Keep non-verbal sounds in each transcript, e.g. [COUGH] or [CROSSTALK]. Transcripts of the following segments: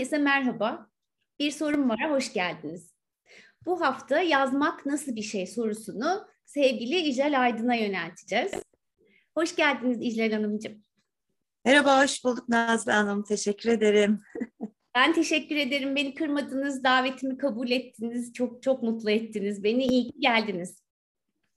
Herkese merhaba. Bir sorum var, hoş geldiniz. Bu hafta yazmak nasıl bir şey sorusunu sevgili İclal Aydın'a yönelteceğiz. Hoş geldiniz İclal Hanımcığım. Merhaba, hoş bulduk Nazlı Hanım. Teşekkür ederim. [LAUGHS] Ben teşekkür ederim. Beni kırmadınız, davetimi kabul ettiniz. Çok çok mutlu ettiniz. Beni iyi ki geldiniz.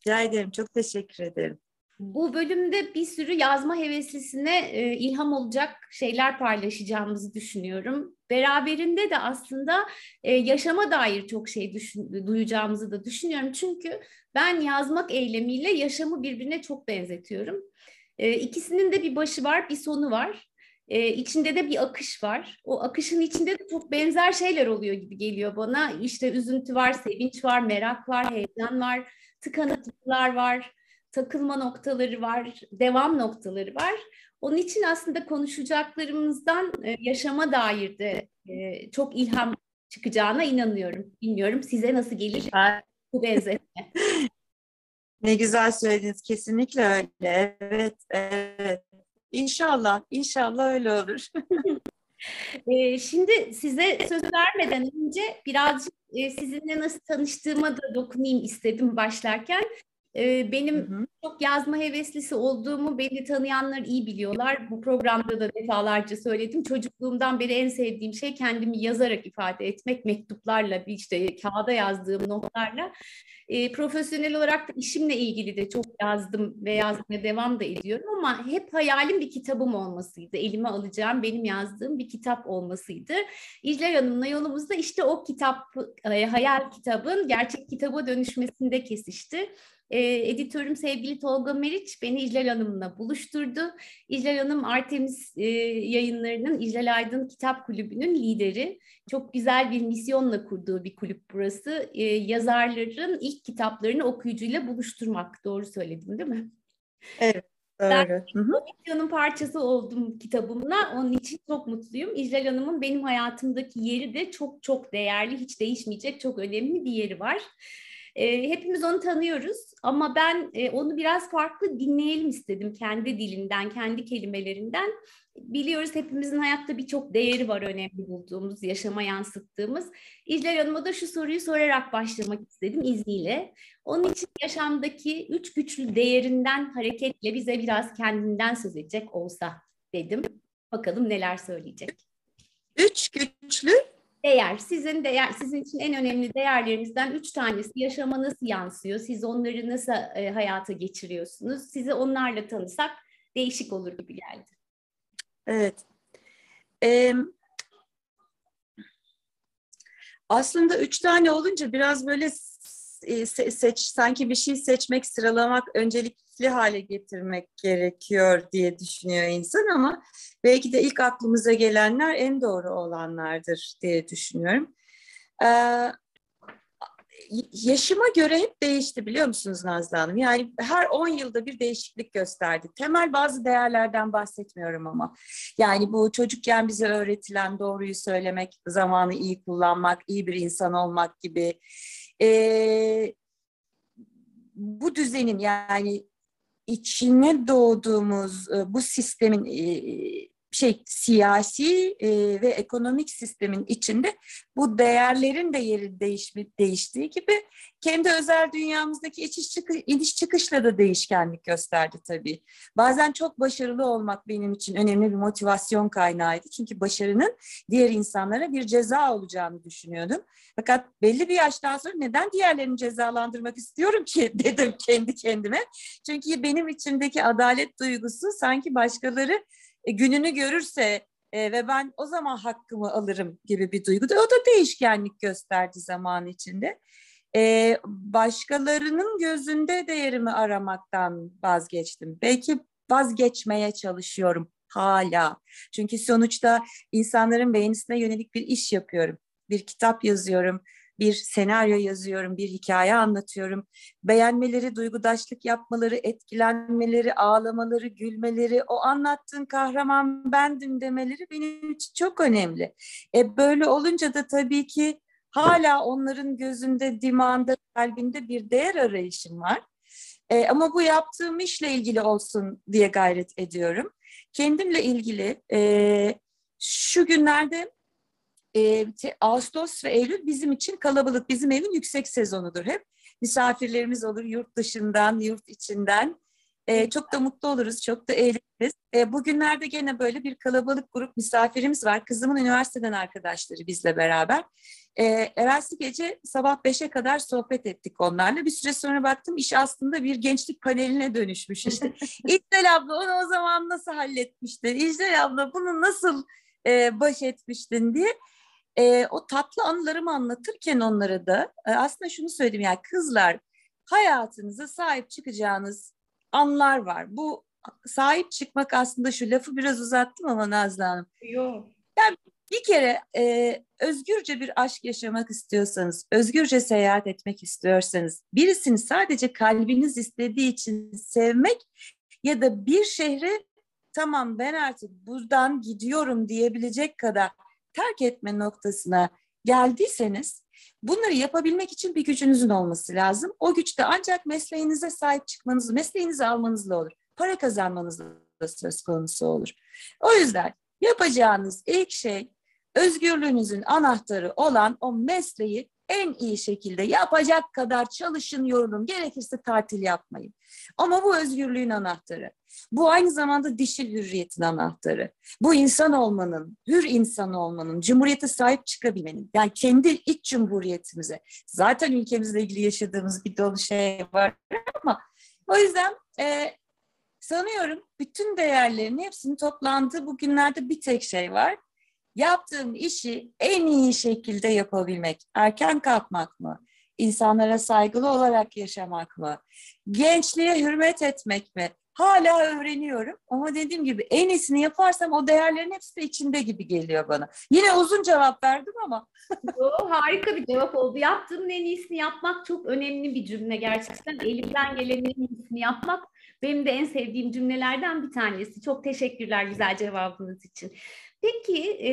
Rica ederim, çok teşekkür ederim. Bu bölümde bir sürü yazma heveslisine e, ilham olacak şeyler paylaşacağımızı düşünüyorum. Beraberinde de aslında e, yaşama dair çok şey düşün, duyacağımızı da düşünüyorum. Çünkü ben yazmak eylemiyle yaşamı birbirine çok benzetiyorum. E, ikisinin de bir başı var, bir sonu var. E, içinde de bir akış var. O akışın içinde de çok benzer şeyler oluyor gibi geliyor bana. İşte üzüntü var, sevinç var, merak var, heyecan var, tıkanıklıklar var takılma noktaları var, devam noktaları var. Onun için aslında konuşacaklarımızdan e, yaşama dair de e, çok ilham çıkacağına inanıyorum. Bilmiyorum size nasıl gelir bu benzetme. [LAUGHS] ne güzel söylediniz. Kesinlikle öyle. Evet, evet. İnşallah, inşallah öyle olur. [LAUGHS] e, şimdi size söz vermeden önce birazcık sizinle nasıl tanıştığıma da dokunayım istedim başlarken. Benim hı hı. çok yazma heveslisi olduğumu beni tanıyanlar iyi biliyorlar. Bu programda da defalarca söyledim. Çocukluğumdan beri en sevdiğim şey kendimi yazarak ifade etmek, mektuplarla, bir işte kağıda yazdığım notlarla. E, profesyonel olarak da işimle ilgili de çok yazdım ve yazmaya devam da ediyorum ama hep hayalim bir kitabım olmasıydı. Elime alacağım benim yazdığım bir kitap olmasıydı. İcler Hanım'la yolumuzda işte o kitap, e, hayal kitabın gerçek kitaba dönüşmesinde kesişti. E, editörüm sevgili Tolga Meriç beni İclal Hanım'la buluşturdu. İclal Hanım Artemis e, yayınlarının İclal Aydın Kitap Kulübü'nün lideri. Çok güzel bir misyonla kurduğu bir kulüp burası. E, yazarların ilk kitaplarını okuyucuyla buluşturmak. Doğru söyledim değil mi? Evet. Ben misyonun parçası oldum kitabımla. Onun için çok mutluyum. İclal Hanım'ın benim hayatımdaki yeri de çok çok değerli, hiç değişmeyecek çok önemli bir yeri var. E, hepimiz onu tanıyoruz ama ben e, onu biraz farklı dinleyelim istedim kendi dilinden, kendi kelimelerinden. Biliyoruz hepimizin hayatta birçok değeri var önemli bulduğumuz, yaşama yansıttığımız. İcler Hanım'a da şu soruyu sorarak başlamak istedim izniyle. Onun için yaşamdaki üç güçlü değerinden hareketle bize biraz kendinden söz edecek olsa dedim. Bakalım neler söyleyecek. Üç güçlü değer, sizin değer, sizin için en önemli değerlerinizden üç tanesi yaşama nasıl yansıyor? Siz onları nasıl e, hayata geçiriyorsunuz? Sizi onlarla tanısak değişik olur gibi geldi. Evet. Ee, aslında üç tane olunca biraz böyle seç, sanki bir şey seçmek, sıralamak, öncelikli hale getirmek gerekiyor diye düşünüyor insan ama belki de ilk aklımıza gelenler en doğru olanlardır diye düşünüyorum. Ee, yaşıma göre hep değişti biliyor musunuz Nazlı Hanım? Yani her 10 yılda bir değişiklik gösterdi. Temel bazı değerlerden bahsetmiyorum ama. Yani bu çocukken bize öğretilen doğruyu söylemek, zamanı iyi kullanmak, iyi bir insan olmak gibi e, bu düzenin yani içine doğduğumuz e, bu sistemin e, şey siyasi e, ve ekonomik sistemin içinde bu değerlerin de yeri değişmi, değiştiği gibi kendi özel dünyamızdaki iniş, çıkış, iniş çıkışla da değişkenlik gösterdi tabii. Bazen çok başarılı olmak benim için önemli bir motivasyon kaynağıydı. Çünkü başarının diğer insanlara bir ceza olacağını düşünüyordum. Fakat belli bir yaştan sonra neden diğerlerini cezalandırmak istiyorum ki [LAUGHS] dedim kendi kendime. Çünkü benim içimdeki adalet duygusu sanki başkaları gününü görürse e, ve ben o zaman hakkımı alırım gibi bir duygu da o da değişkenlik gösterdi zaman içinde. E, başkalarının gözünde değerimi aramaktan vazgeçtim. Belki vazgeçmeye çalışıyorum hala. Çünkü sonuçta insanların beğenisine yönelik bir iş yapıyorum. Bir kitap yazıyorum, bir senaryo yazıyorum, bir hikaye anlatıyorum. Beğenmeleri, duygudaşlık yapmaları, etkilenmeleri, ağlamaları, gülmeleri, o anlattığın kahraman bendim demeleri benim için çok önemli. E böyle olunca da tabii ki hala onların gözünde, dimağında, kalbinde bir değer arayışım var. E, ama bu yaptığım işle ilgili olsun diye gayret ediyorum. Kendimle ilgili e, şu günlerde e, Ağustos ve Eylül bizim için kalabalık. Bizim evin yüksek sezonudur hep. Misafirlerimiz olur yurt dışından, yurt içinden. E, çok da mutlu oluruz, çok da eğleniriz. E, bugünlerde gene böyle bir kalabalık grup misafirimiz var. Kızımın üniversiteden arkadaşları bizle beraber. E, evvelsi gece sabah 5'e kadar sohbet ettik onlarla. Bir süre sonra baktım iş aslında bir gençlik paneline dönüşmüş işte. [LAUGHS] İcdel abla onu o zaman nasıl halletmiştin? İcdel abla bunu nasıl e, baş etmiştin diye. E, o tatlı anılarımı anlatırken onlara da e, aslında şunu söyledim yani kızlar hayatınıza sahip çıkacağınız anlar var. Bu sahip çıkmak aslında şu lafı biraz uzattım ama Nazlı Hanım. Yok. Yani bir kere e, özgürce bir aşk yaşamak istiyorsanız, özgürce seyahat etmek istiyorsanız, birisini sadece kalbiniz istediği için sevmek ya da bir şehre tamam ben artık buradan gidiyorum diyebilecek kadar terk etme noktasına geldiyseniz bunları yapabilmek için bir gücünüzün olması lazım. O güç de ancak mesleğinize sahip çıkmanız, mesleğinizi almanızla olur. Para kazanmanızla söz konusu olur. O yüzden yapacağınız ilk şey özgürlüğünüzün anahtarı olan o mesleği en iyi şekilde yapacak kadar çalışın, yorulun. Gerekirse tatil yapmayın. Ama bu özgürlüğün anahtarı. Bu aynı zamanda dişil hürriyetin anahtarı. Bu insan olmanın, hür insan olmanın, cumhuriyete sahip çıkabilmenin, yani kendi iç cumhuriyetimize. Zaten ülkemizle ilgili yaşadığımız bir dolu şey var ama o yüzden e, sanıyorum bütün değerlerin hepsinin toplandığı bugünlerde bir tek şey var yaptığım işi en iyi şekilde yapabilmek. Erken kalkmak mı? İnsanlara saygılı olarak yaşamak mı? Gençliğe hürmet etmek mi? Hala öğreniyorum ama dediğim gibi en iyisini yaparsam o değerlerin hepsi de içinde gibi geliyor bana. Yine uzun cevap verdim ama. [LAUGHS] o, harika bir cevap oldu. Yaptığımın en iyisini yapmak çok önemli bir cümle gerçekten. Elimden gelenin en iyisini yapmak benim de en sevdiğim cümlelerden bir tanesi. Çok teşekkürler güzel cevabınız için. Peki e,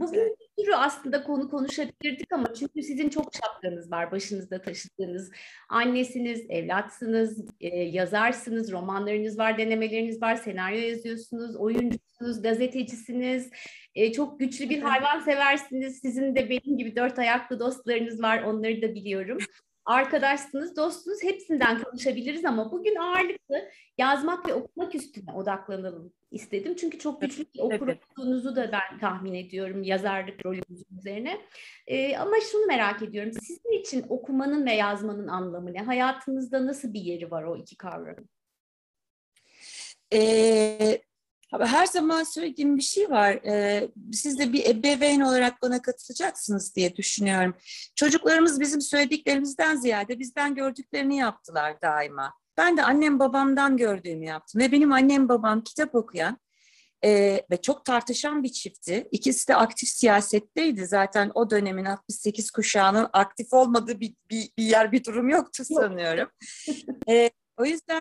bugün bir sürü aslında konu konuşabilirdik ama çünkü sizin çok şapkanız var başınızda taşıdığınız. Annesiniz, evlatsınız, e, yazarsınız, romanlarınız var, denemeleriniz var, senaryo yazıyorsunuz, oyuncusunuz, gazetecisiniz. E, çok güçlü bir hayvan seversiniz. Sizin de benim gibi dört ayaklı dostlarınız var, onları da biliyorum arkadaşsınız, dostunuz hepsinden konuşabiliriz ama bugün ağırlıklı yazmak ve okumak üstüne odaklanalım istedim. Çünkü çok güçlü bir okur olduğunuzu da ben tahmin ediyorum yazarlık rolünüzün üzerine. Ee, ama şunu merak ediyorum. Sizin için okumanın ve yazmanın anlamı ne? Hayatınızda nasıl bir yeri var o iki kavramın? Ee, her zaman söylediğim bir şey var. Ee, siz de bir ebeveyn olarak bana katılacaksınız diye düşünüyorum. Çocuklarımız bizim söylediklerimizden ziyade bizden gördüklerini yaptılar daima. Ben de annem babamdan gördüğümü yaptım ve benim annem babam kitap okuyan e, ve çok tartışan bir çiftti. İkisi de aktif siyasetteydi. Zaten o dönemin 68 kuşağının aktif olmadığı bir, bir, bir yer, bir durum yoktu sanıyorum. [LAUGHS] e, o yüzden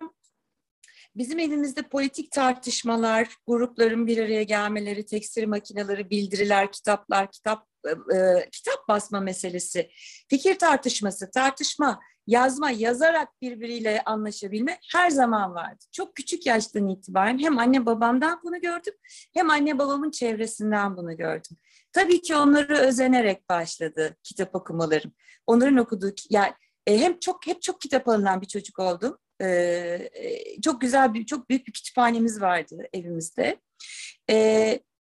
bizim elimizde politik tartışmalar, grupların bir araya gelmeleri, tekstil makineleri, bildiriler, kitaplar, kitap e, e kitap basma meselesi, fikir tartışması, tartışma yazma, yazarak birbiriyle anlaşabilme her zaman vardı. Çok küçük yaştan itibaren hem anne babamdan bunu gördüm hem anne babamın çevresinden bunu gördüm. Tabii ki onları özenerek başladı kitap okumalarım. Onların okuduğu yani e, hem çok hep çok kitap alınan bir çocuk oldum. E, e, çok güzel bir çok büyük bir kütüphanemiz vardı evimizde.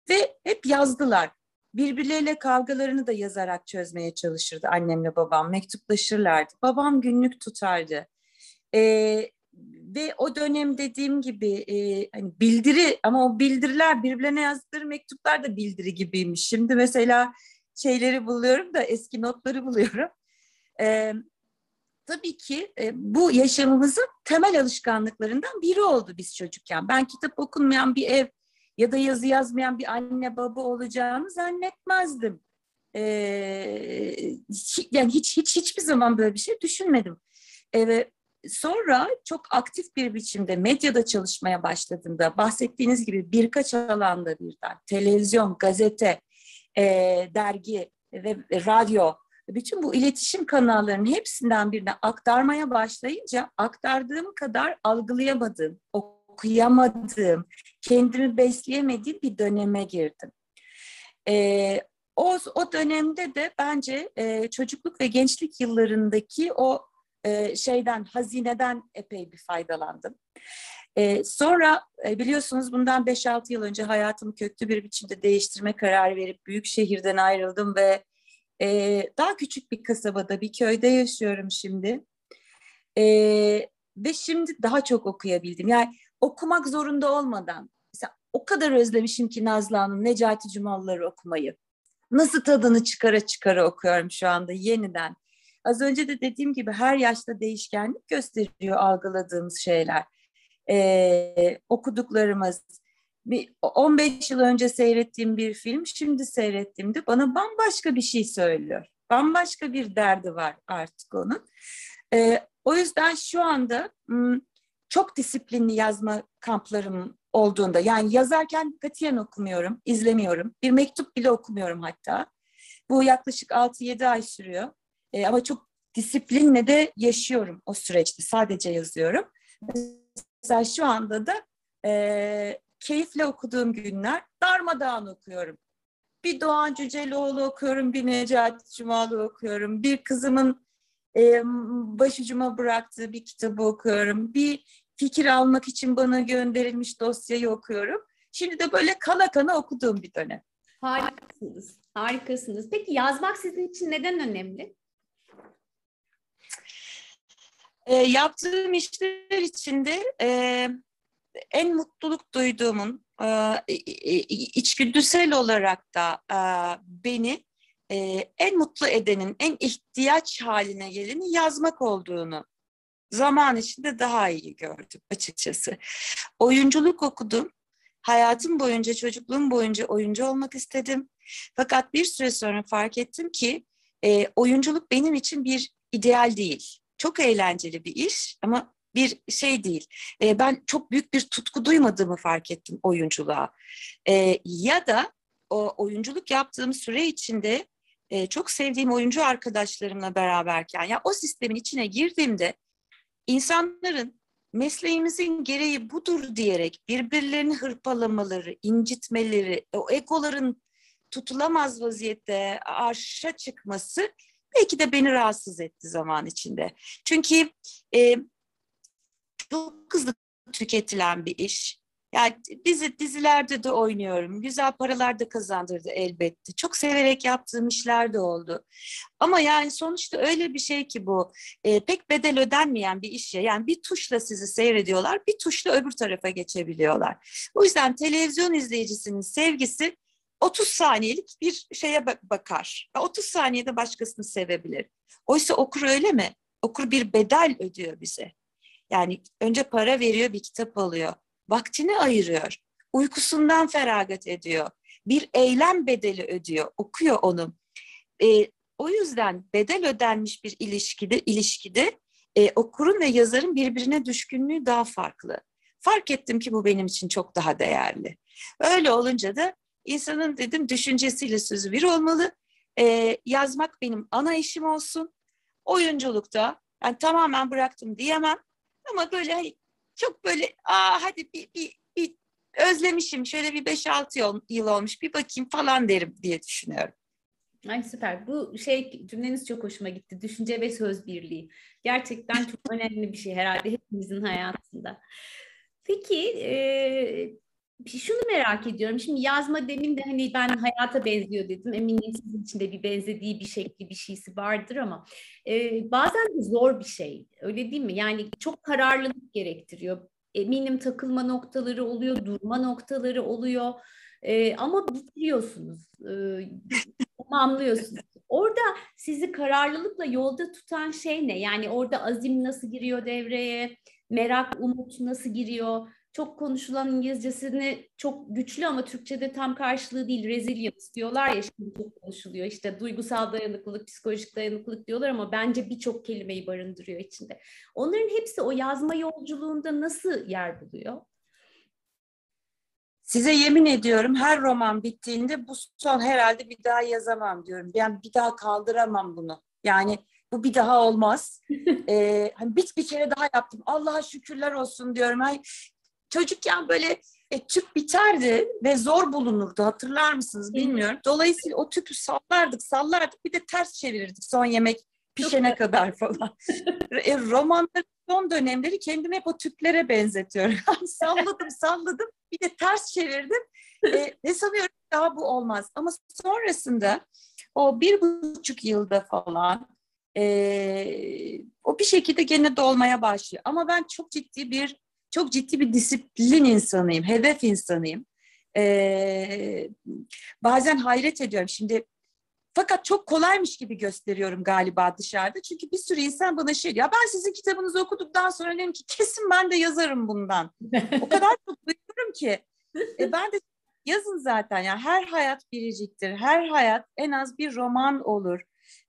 Ve hep yazdılar. Birbirleriyle kavgalarını da yazarak çözmeye çalışırdı annemle babam. Mektuplaşırlardı. Babam günlük tutardı. E, ve o dönem dediğim gibi e, hani bildiri ama o bildiriler birbirlerine yazdıkları mektuplar da bildiri gibiymiş. Şimdi mesela şeyleri buluyorum da eski notları buluyorum. E, tabii ki e, bu yaşamımızın temel alışkanlıklarından biri oldu biz çocukken. Ben kitap okunmayan bir ev ya da yazı yazmayan bir anne baba olacağını zannetmezdim. Ee, yani hiç hiç hiçbir zaman böyle bir şey düşünmedim. Ee, sonra çok aktif bir biçimde medyada çalışmaya başladığımda bahsettiğiniz gibi birkaç alanda birden televizyon, gazete, e, dergi ve radyo bütün bu iletişim kanallarının hepsinden birine aktarmaya başlayınca aktardığım kadar algılayamadığım, okuyamadığım, kendimi besleyemediğim bir döneme girdim. Ee, o, o dönemde de bence e, çocukluk ve gençlik yıllarındaki o e, şeyden, hazineden epey bir faydalandım. E, sonra e, biliyorsunuz bundan 5-6 yıl önce hayatımı köklü bir biçimde değiştirme kararı verip büyük şehirden ayrıldım ve e, daha küçük bir kasabada, bir köyde yaşıyorum şimdi. E, ve şimdi daha çok okuyabildim. Yani okumak zorunda olmadan. Mesela o kadar özlemişim ki Nazlı Hanım Necati Cumalıları okumayı. Nasıl tadını çıkara çıkara okuyorum şu anda yeniden. Az önce de dediğim gibi her yaşta değişkenlik gösteriyor algıladığımız şeyler. Ee, okuduklarımız. Bir 15 yıl önce seyrettiğim bir film şimdi seyrettiğimde bana bambaşka bir şey söylüyor. Bambaşka bir derdi var artık onun. Ee, o yüzden şu anda çok disiplinli yazma kamplarım olduğunda yani yazarken katiyen okumuyorum, izlemiyorum. Bir mektup bile okumuyorum hatta. Bu yaklaşık 6-7 ay sürüyor. E, ama çok disiplinle de yaşıyorum o süreçte. Sadece yazıyorum. Mesela şu anda da e, keyifle okuduğum günler darmadağın okuyorum. Bir Doğan Cüceloğlu okuyorum, bir Necati Cumalı okuyorum, bir kızımın e, başucuma bıraktığı bir kitabı okuyorum, bir fikir almak için bana gönderilmiş dosyayı okuyorum. Şimdi de böyle kana kana okuduğum bir dönem. Harikasınız, harikasınız. Peki yazmak sizin için neden önemli? E, yaptığım işler içinde e, en mutluluk duyduğumun e, içgüdüsel olarak da e, beni e, en mutlu edenin, en ihtiyaç haline geleni yazmak olduğunu zaman içinde daha iyi gördüm açıkçası. Oyunculuk okudum. Hayatım boyunca, çocukluğum boyunca oyuncu olmak istedim. Fakat bir süre sonra fark ettim ki oyunculuk benim için bir ideal değil. Çok eğlenceli bir iş ama bir şey değil. E, ben çok büyük bir tutku duymadığımı fark ettim oyunculuğa. E, ya da o oyunculuk yaptığım süre içinde e, çok sevdiğim oyuncu arkadaşlarımla beraberken ya o sistemin içine girdiğimde insanların mesleğimizin gereği budur diyerek birbirlerini hırpalamaları, incitmeleri, o egoların tutulamaz vaziyette arşa çıkması belki de beni rahatsız etti zaman içinde. Çünkü e, çok hızlı tüketilen bir iş. Yani dizi dizilerde de oynuyorum. Güzel paralar da kazandırdı elbette. Çok severek yaptığım işler de oldu. Ama yani sonuçta öyle bir şey ki bu e, pek bedel ödenmeyen bir iş ya. Yani bir tuşla sizi seyrediyorlar, bir tuşla öbür tarafa geçebiliyorlar. O yüzden televizyon izleyicisinin sevgisi 30 saniyelik bir şeye bakar. 30 saniyede başkasını sevebilir. Oysa okur öyle mi? Okur bir bedel ödüyor bize. Yani önce para veriyor, bir kitap alıyor vaktini ayırıyor. Uykusundan feragat ediyor. Bir eylem bedeli ödüyor, okuyor onu. E, o yüzden bedel ödenmiş bir ilişkide, ilişkide e, okurun ve yazarın birbirine düşkünlüğü daha farklı. Fark ettim ki bu benim için çok daha değerli. Öyle olunca da insanın dedim düşüncesiyle sözü bir olmalı. E, yazmak benim ana işim olsun. Oyunculukta yani tamamen bıraktım diyemem. Ama böyle hani çok böyle aa hadi bir, bir, bir özlemişim şöyle bir 5-6 yıl, yıl olmuş bir bakayım falan derim diye düşünüyorum. Ay süper. Bu şey cümleniz çok hoşuma gitti. Düşünce ve söz birliği. Gerçekten çok [LAUGHS] önemli bir şey herhalde hepimizin hayatında. Peki e, şunu merak ediyorum. Şimdi yazma demin de hani ben hayata benziyor dedim. Eminim sizin için de bir benzediği bir şekli bir şeysi vardır ama e, bazen de zor bir şey. Öyle değil mi? Yani çok kararlılık gerektiriyor. Eminim takılma noktaları oluyor, durma noktaları oluyor. E, ama bitiriyorsunuz, e, tamamlıyorsunuz. Orada sizi kararlılıkla yolda tutan şey ne? Yani orada azim nasıl giriyor devreye? Merak, umut nasıl giriyor? Çok konuşulan İngilizcesini çok güçlü ama Türkçe'de tam karşılığı değil resilience diyorlar ya şimdi çok konuşuluyor. İşte duygusal dayanıklılık, psikolojik dayanıklılık diyorlar ama bence birçok kelimeyi barındırıyor içinde. Onların hepsi o yazma yolculuğunda nasıl yer buluyor? Size yemin ediyorum her roman bittiğinde bu son herhalde bir daha yazamam diyorum. Ben bir daha kaldıramam bunu. Yani bu bir daha olmaz. [LAUGHS] ee, hani bir, bir kere daha yaptım. Allah'a şükürler olsun diyorum. Ay, çocukken böyle e, tüp biterdi ve zor bulunurdu hatırlar mısınız bilmiyorum. Dolayısıyla o tüpü sallardık sallardık bir de ters çevirirdik son yemek pişene kadar falan. [LAUGHS] e, romanların son dönemleri kendimi hep o tüplere benzetiyorum. [LAUGHS] salladım salladım bir de ters çevirdim. E, ne sanıyorum daha bu olmaz. Ama sonrasında o bir buçuk yılda falan e, o bir şekilde gene dolmaya başlıyor. Ama ben çok ciddi bir çok ciddi bir disiplin insanıyım, hedef insanıyım. E, bazen hayret ediyorum. Şimdi fakat çok kolaymış gibi gösteriyorum galiba dışarıda. Çünkü bir sürü insan bana şey diyor. Ben sizin kitabınızı okuduktan sonra dedim ki kesin ben de yazarım bundan. o kadar çok [LAUGHS] duyuyorum ki. E, ben de yazın zaten. Yani her hayat biriciktir. Her hayat en az bir roman olur.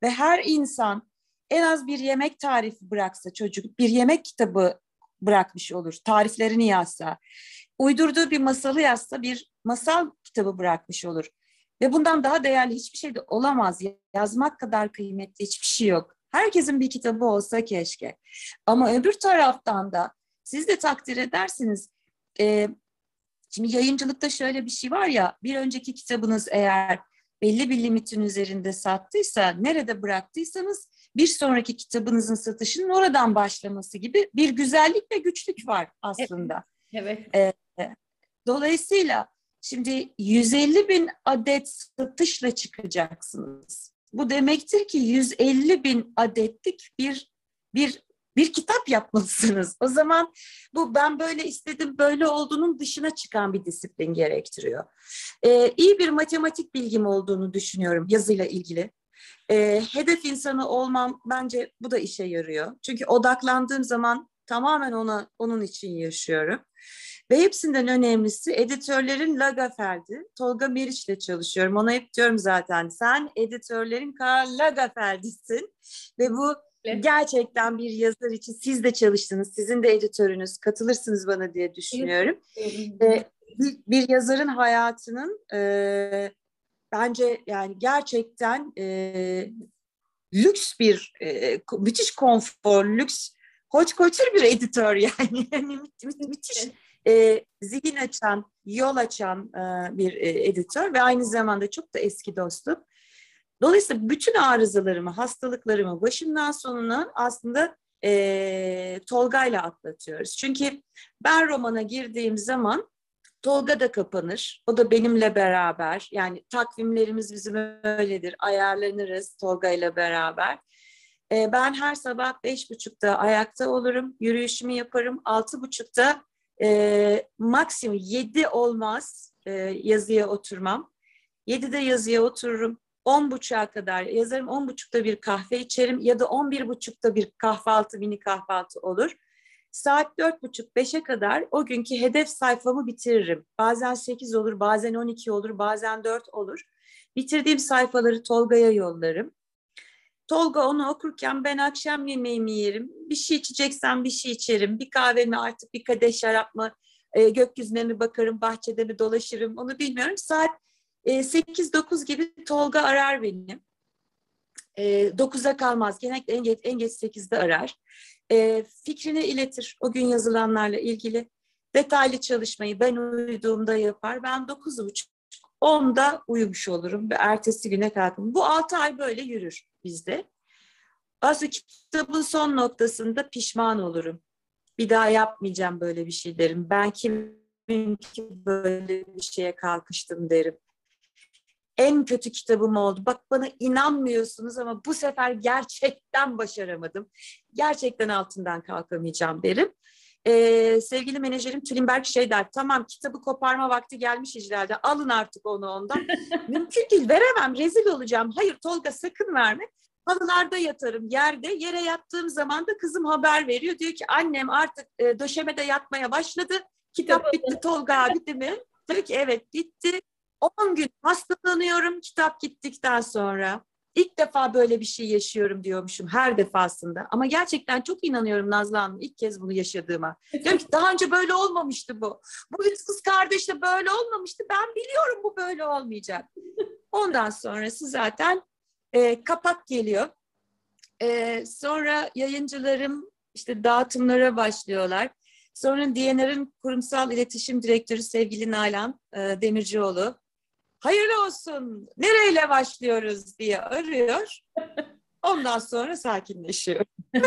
Ve her insan en az bir yemek tarifi bıraksa çocuk, bir yemek kitabı bırakmış olur. Tariflerini yazsa, uydurduğu bir masalı yazsa bir masal kitabı bırakmış olur. Ve bundan daha değerli hiçbir şey de olamaz. Yazmak kadar kıymetli hiçbir şey yok. Herkesin bir kitabı olsa keşke. Ama öbür taraftan da siz de takdir edersiniz. E, şimdi yayıncılıkta şöyle bir şey var ya, bir önceki kitabınız eğer belli bir limitin üzerinde sattıysa, nerede bıraktıysanız bir sonraki kitabınızın satışının oradan başlaması gibi bir güzellik ve güçlük var aslında. Evet. evet. E, dolayısıyla Şimdi 150 bin adet satışla çıkacaksınız. Bu demektir ki 150 bin adetlik bir bir bir kitap yapmalısınız. O zaman bu ben böyle istedim böyle olduğunun dışına çıkan bir disiplin gerektiriyor. Ee, iyi bir matematik bilgim olduğunu düşünüyorum yazıyla ilgili. Ee, hedef insanı olmam bence bu da işe yarıyor. Çünkü odaklandığım zaman tamamen ona onun için yaşıyorum. Ve hepsinden önemlisi editörlerin Lagerfeld'i. Tolga Meriç'le çalışıyorum. Ona hep diyorum zaten sen editörlerin Karl Lagerfeld'isin. Ve bu gerçekten bir yazar için siz de çalıştınız. Sizin de editörünüz. Katılırsınız bana diye düşünüyorum. Evet. bir, bir yazarın hayatının e, bence yani gerçekten e, lüks bir e, müthiş konfor, lüks hoç koçur bir editör yani. [LAUGHS] yani mü- müthiş e, zihin açan, yol açan e, bir e, editör ve aynı zamanda çok da eski dostum. Dolayısıyla bütün arızalarımı, hastalıklarımı başından sonuna aslında e, Tolga'yla atlatıyoruz. Çünkü ben romana girdiğim zaman Tolga da kapanır. O da benimle beraber. Yani takvimlerimiz bizim öyledir. Ayarlanırız Tolga ile beraber. E, ben her sabah beş buçukta ayakta olurum. Yürüyüşümü yaparım. Altı buçukta e, maksimum yedi olmaz e, yazıya oturmam. Yedide yazıya otururum. On buçuğa kadar yazarım. On buçukta bir kahve içerim ya da on bir buçukta bir kahvaltı, mini kahvaltı olur. Saat dört buçuk, beşe kadar o günkü hedef sayfamı bitiririm. Bazen sekiz olur, bazen on iki olur, bazen dört olur. Bitirdiğim sayfaları Tolga'ya yollarım. Tolga onu okurken ben akşam yemeğimi yerim. Bir şey içeceksen bir şey içerim. Bir kahvemi artık bir kadeh şarap mı, e, gökyüzüne mi bakarım, bahçede mi dolaşırım onu bilmiyorum. Saat e, 8-9 gibi Tolga arar beni. E, 9'a kalmaz. Genellikle en geç, en geç 8'de arar. E, fikrini iletir o gün yazılanlarla ilgili. Detaylı çalışmayı ben uyuduğumda yapar. Ben 9.30 10'da uyumuş olurum ve ertesi güne kalkım. Bu 6 ay böyle yürür bizde. Aslında kitabın son noktasında pişman olurum. Bir daha yapmayacağım böyle bir şey derim. Ben kimim ki böyle bir şeye kalkıştım derim. En kötü kitabım oldu. Bak bana inanmıyorsunuz ama bu sefer gerçekten başaramadım. Gerçekten altından kalkamayacağım derim. Ee, sevgili menajerim Tülinberg şey der, tamam kitabı koparma vakti gelmiş icralde, alın artık onu ondan. [LAUGHS] Mümkün değil, veremem, rezil olacağım. Hayır Tolga sakın verme. Halılarda yatarım yerde. Yere yattığım zaman da kızım haber veriyor. Diyor ki annem artık e, döşemede yatmaya başladı. Kitap bitti Tolga abi değil mi? Diyor ki evet bitti. 10 gün hastalanıyorum kitap gittikten sonra. İlk defa böyle bir şey yaşıyorum diyormuşum her defasında. Ama gerçekten çok inanıyorum Nazlı Hanım ilk kez bunu yaşadığıma. Diyorum ki daha önce böyle olmamıştı bu. Bu üç kız kardeş de böyle olmamıştı. Ben biliyorum bu böyle olmayacak. [LAUGHS] Ondan sonrası zaten e, kapak geliyor. E, sonra yayıncılarım işte dağıtımlara başlıyorlar. Sonra DNR'ın kurumsal iletişim direktörü sevgili Nalan e, Demircioğlu. Hayırlı olsun, nereyle başlıyoruz diye arıyor. Ondan sonra sakinleşiyor. [LAUGHS]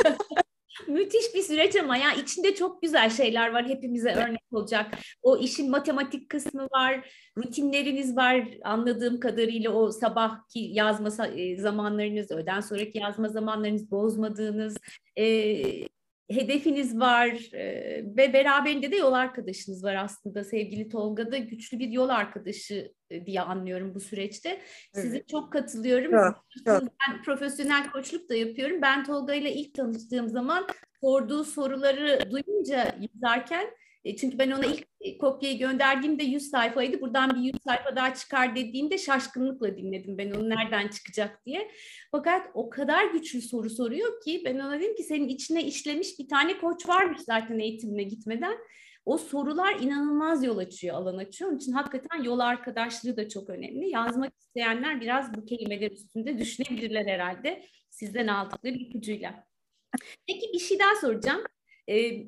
Müthiş bir süreç ama ya içinde çok güzel şeyler var hepimize örnek olacak. O işin matematik kısmı var, rutinleriniz var anladığım kadarıyla o sabahki yazma e, zamanlarınız, öğleden sonraki yazma zamanlarınız bozmadığınız, e, hedefiniz var e, ve beraberinde de yol arkadaşınız var aslında sevgili Tolga da güçlü bir yol arkadaşı diye anlıyorum bu süreçte. Size evet. çok katılıyorum. Çok, çok. Ben profesyonel koçluk da yapıyorum. Ben Tolga ile ilk tanıştığım zaman sorduğu soruları duyunca yazarken e, çünkü ben ona ilk e, kopyayı gönderdiğimde 100 sayfaydı. Buradan bir 100 sayfa daha çıkar dediğimde şaşkınlıkla dinledim ben onu nereden çıkacak diye. Fakat o kadar güçlü soru soruyor ki ben ona dedim ki senin içine işlemiş bir tane koç varmış zaten eğitimine gitmeden. O sorular inanılmaz yol açıyor, alan açıyor. Onun için hakikaten yol arkadaşlığı da çok önemli. Yazmak isteyenler biraz bu kelimeler üstünde düşünebilirler herhalde. Sizden aldıkları ipucuyla. Peki bir şey daha soracağım. Ee,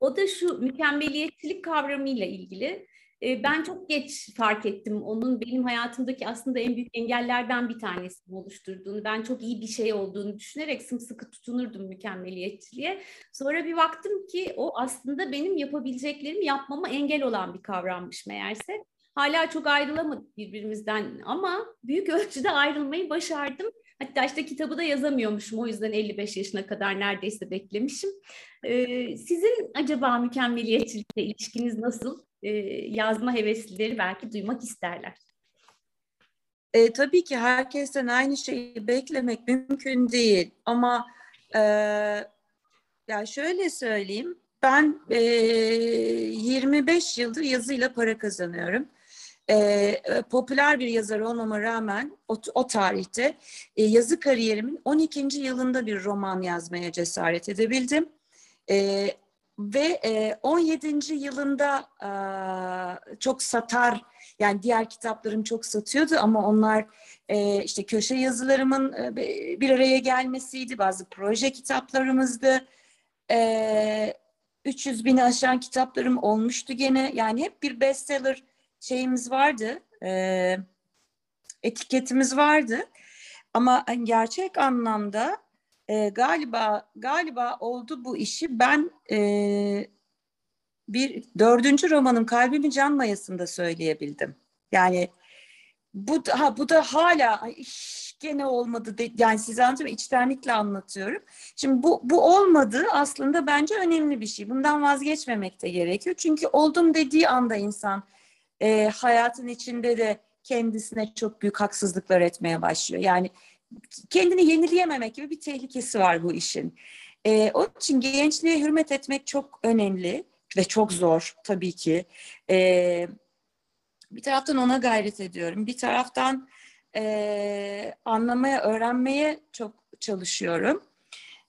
o da şu mükemmeliyetçilik kavramıyla ilgili. E, ben çok geç fark ettim onun benim hayatımdaki aslında en büyük engellerden bir tanesini oluşturduğunu, ben çok iyi bir şey olduğunu düşünerek sımsıkı tutunurdum mükemmeliyetçiliğe. Sonra bir baktım ki o aslında benim yapabileceklerimi yapmama engel olan bir kavrammış meğerse. Hala çok ayrılamadık birbirimizden ama büyük ölçüde ayrılmayı başardım. Hatta işte kitabı da yazamıyormuşum. O yüzden 55 yaşına kadar neredeyse beklemişim. Ee, sizin acaba mükemmeliyetçilikle ilişkiniz nasıl? Ee, yazma heveslileri belki duymak isterler. E, tabii ki herkesten aynı şeyi beklemek mümkün değil. Ama e, ya şöyle söyleyeyim. Ben e, 25 yıldır yazıyla para kazanıyorum e, popüler bir yazar olmama rağmen o, o tarihte e, yazı kariyerimin 12. yılında bir roman yazmaya cesaret edebildim. E, ve e, 17. yılında e, çok satar yani diğer kitaplarım çok satıyordu ama onlar e, işte köşe yazılarımın e, bir araya gelmesiydi bazı proje kitaplarımızdı. E, 300 bini aşan kitaplarım olmuştu gene yani hep bir bestseller şeyimiz vardı, e, etiketimiz vardı. Ama hani gerçek anlamda e, galiba galiba oldu bu işi. Ben e, bir dördüncü romanım Kalbimin Can Mayası'nda söyleyebildim. Yani bu ha bu da hala iş gene olmadı de, yani size anlatıyorum içtenlikle anlatıyorum. Şimdi bu bu olmadı aslında bence önemli bir şey. Bundan vazgeçmemek de gerekiyor. Çünkü oldum dediği anda insan e, hayatın içinde de kendisine çok büyük haksızlıklar etmeye başlıyor. Yani kendini yenileyememek gibi bir tehlikesi var bu işin. E, onun için gençliğe hürmet etmek çok önemli ve çok zor tabii ki. E, bir taraftan ona gayret ediyorum. Bir taraftan e, anlamaya, öğrenmeye çok çalışıyorum.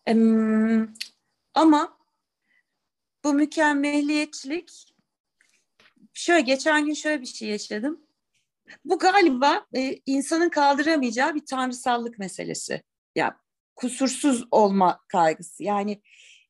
E, ama bu mükemmeliyetçilik şöyle geçen gün şöyle bir şey yaşadım. Bu galiba e, insanın kaldıramayacağı bir tanrısallık meselesi. Ya kusursuz olma kaygısı. Yani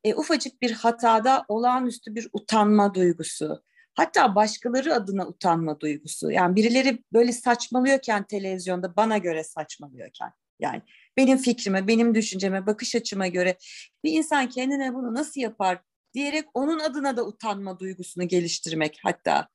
e, ufacık bir hatada olağanüstü bir utanma duygusu. Hatta başkaları adına utanma duygusu. Yani birileri böyle saçmalıyorken televizyonda bana göre saçmalıyorken. Yani benim fikrime, benim düşünceme, bakış açıma göre bir insan kendine bunu nasıl yapar diyerek onun adına da utanma duygusunu geliştirmek hatta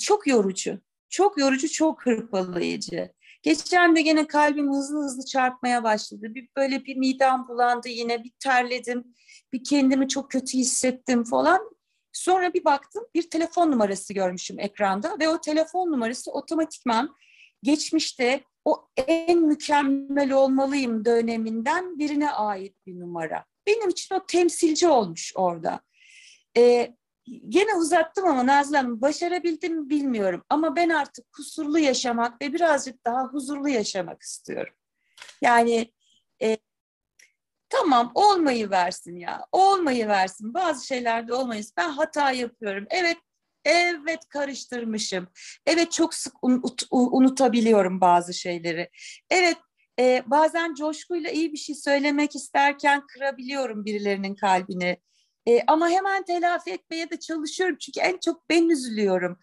çok yorucu. Çok yorucu, çok hırpalayıcı. Geçen de gene kalbim hızlı hızlı çarpmaya başladı. Bir böyle bir midem bulandı yine, bir terledim, bir kendimi çok kötü hissettim falan. Sonra bir baktım bir telefon numarası görmüşüm ekranda ve o telefon numarası otomatikman geçmişte o en mükemmel olmalıyım döneminden birine ait bir numara. Benim için o temsilci olmuş orada. Ee, Gene uzattım ama Nazlı Hanım başarabildim mi bilmiyorum. Ama ben artık kusurlu yaşamak ve birazcık daha huzurlu yaşamak istiyorum. Yani e, tamam olmayı versin ya. Olmayı versin. Bazı şeylerde olmayız. Ben hata yapıyorum. Evet Evet karıştırmışım. Evet çok sık unut, unutabiliyorum bazı şeyleri. Evet e, bazen coşkuyla iyi bir şey söylemek isterken kırabiliyorum birilerinin kalbini. E, ama hemen telafi etmeye de çalışıyorum çünkü en çok ben üzülüyorum.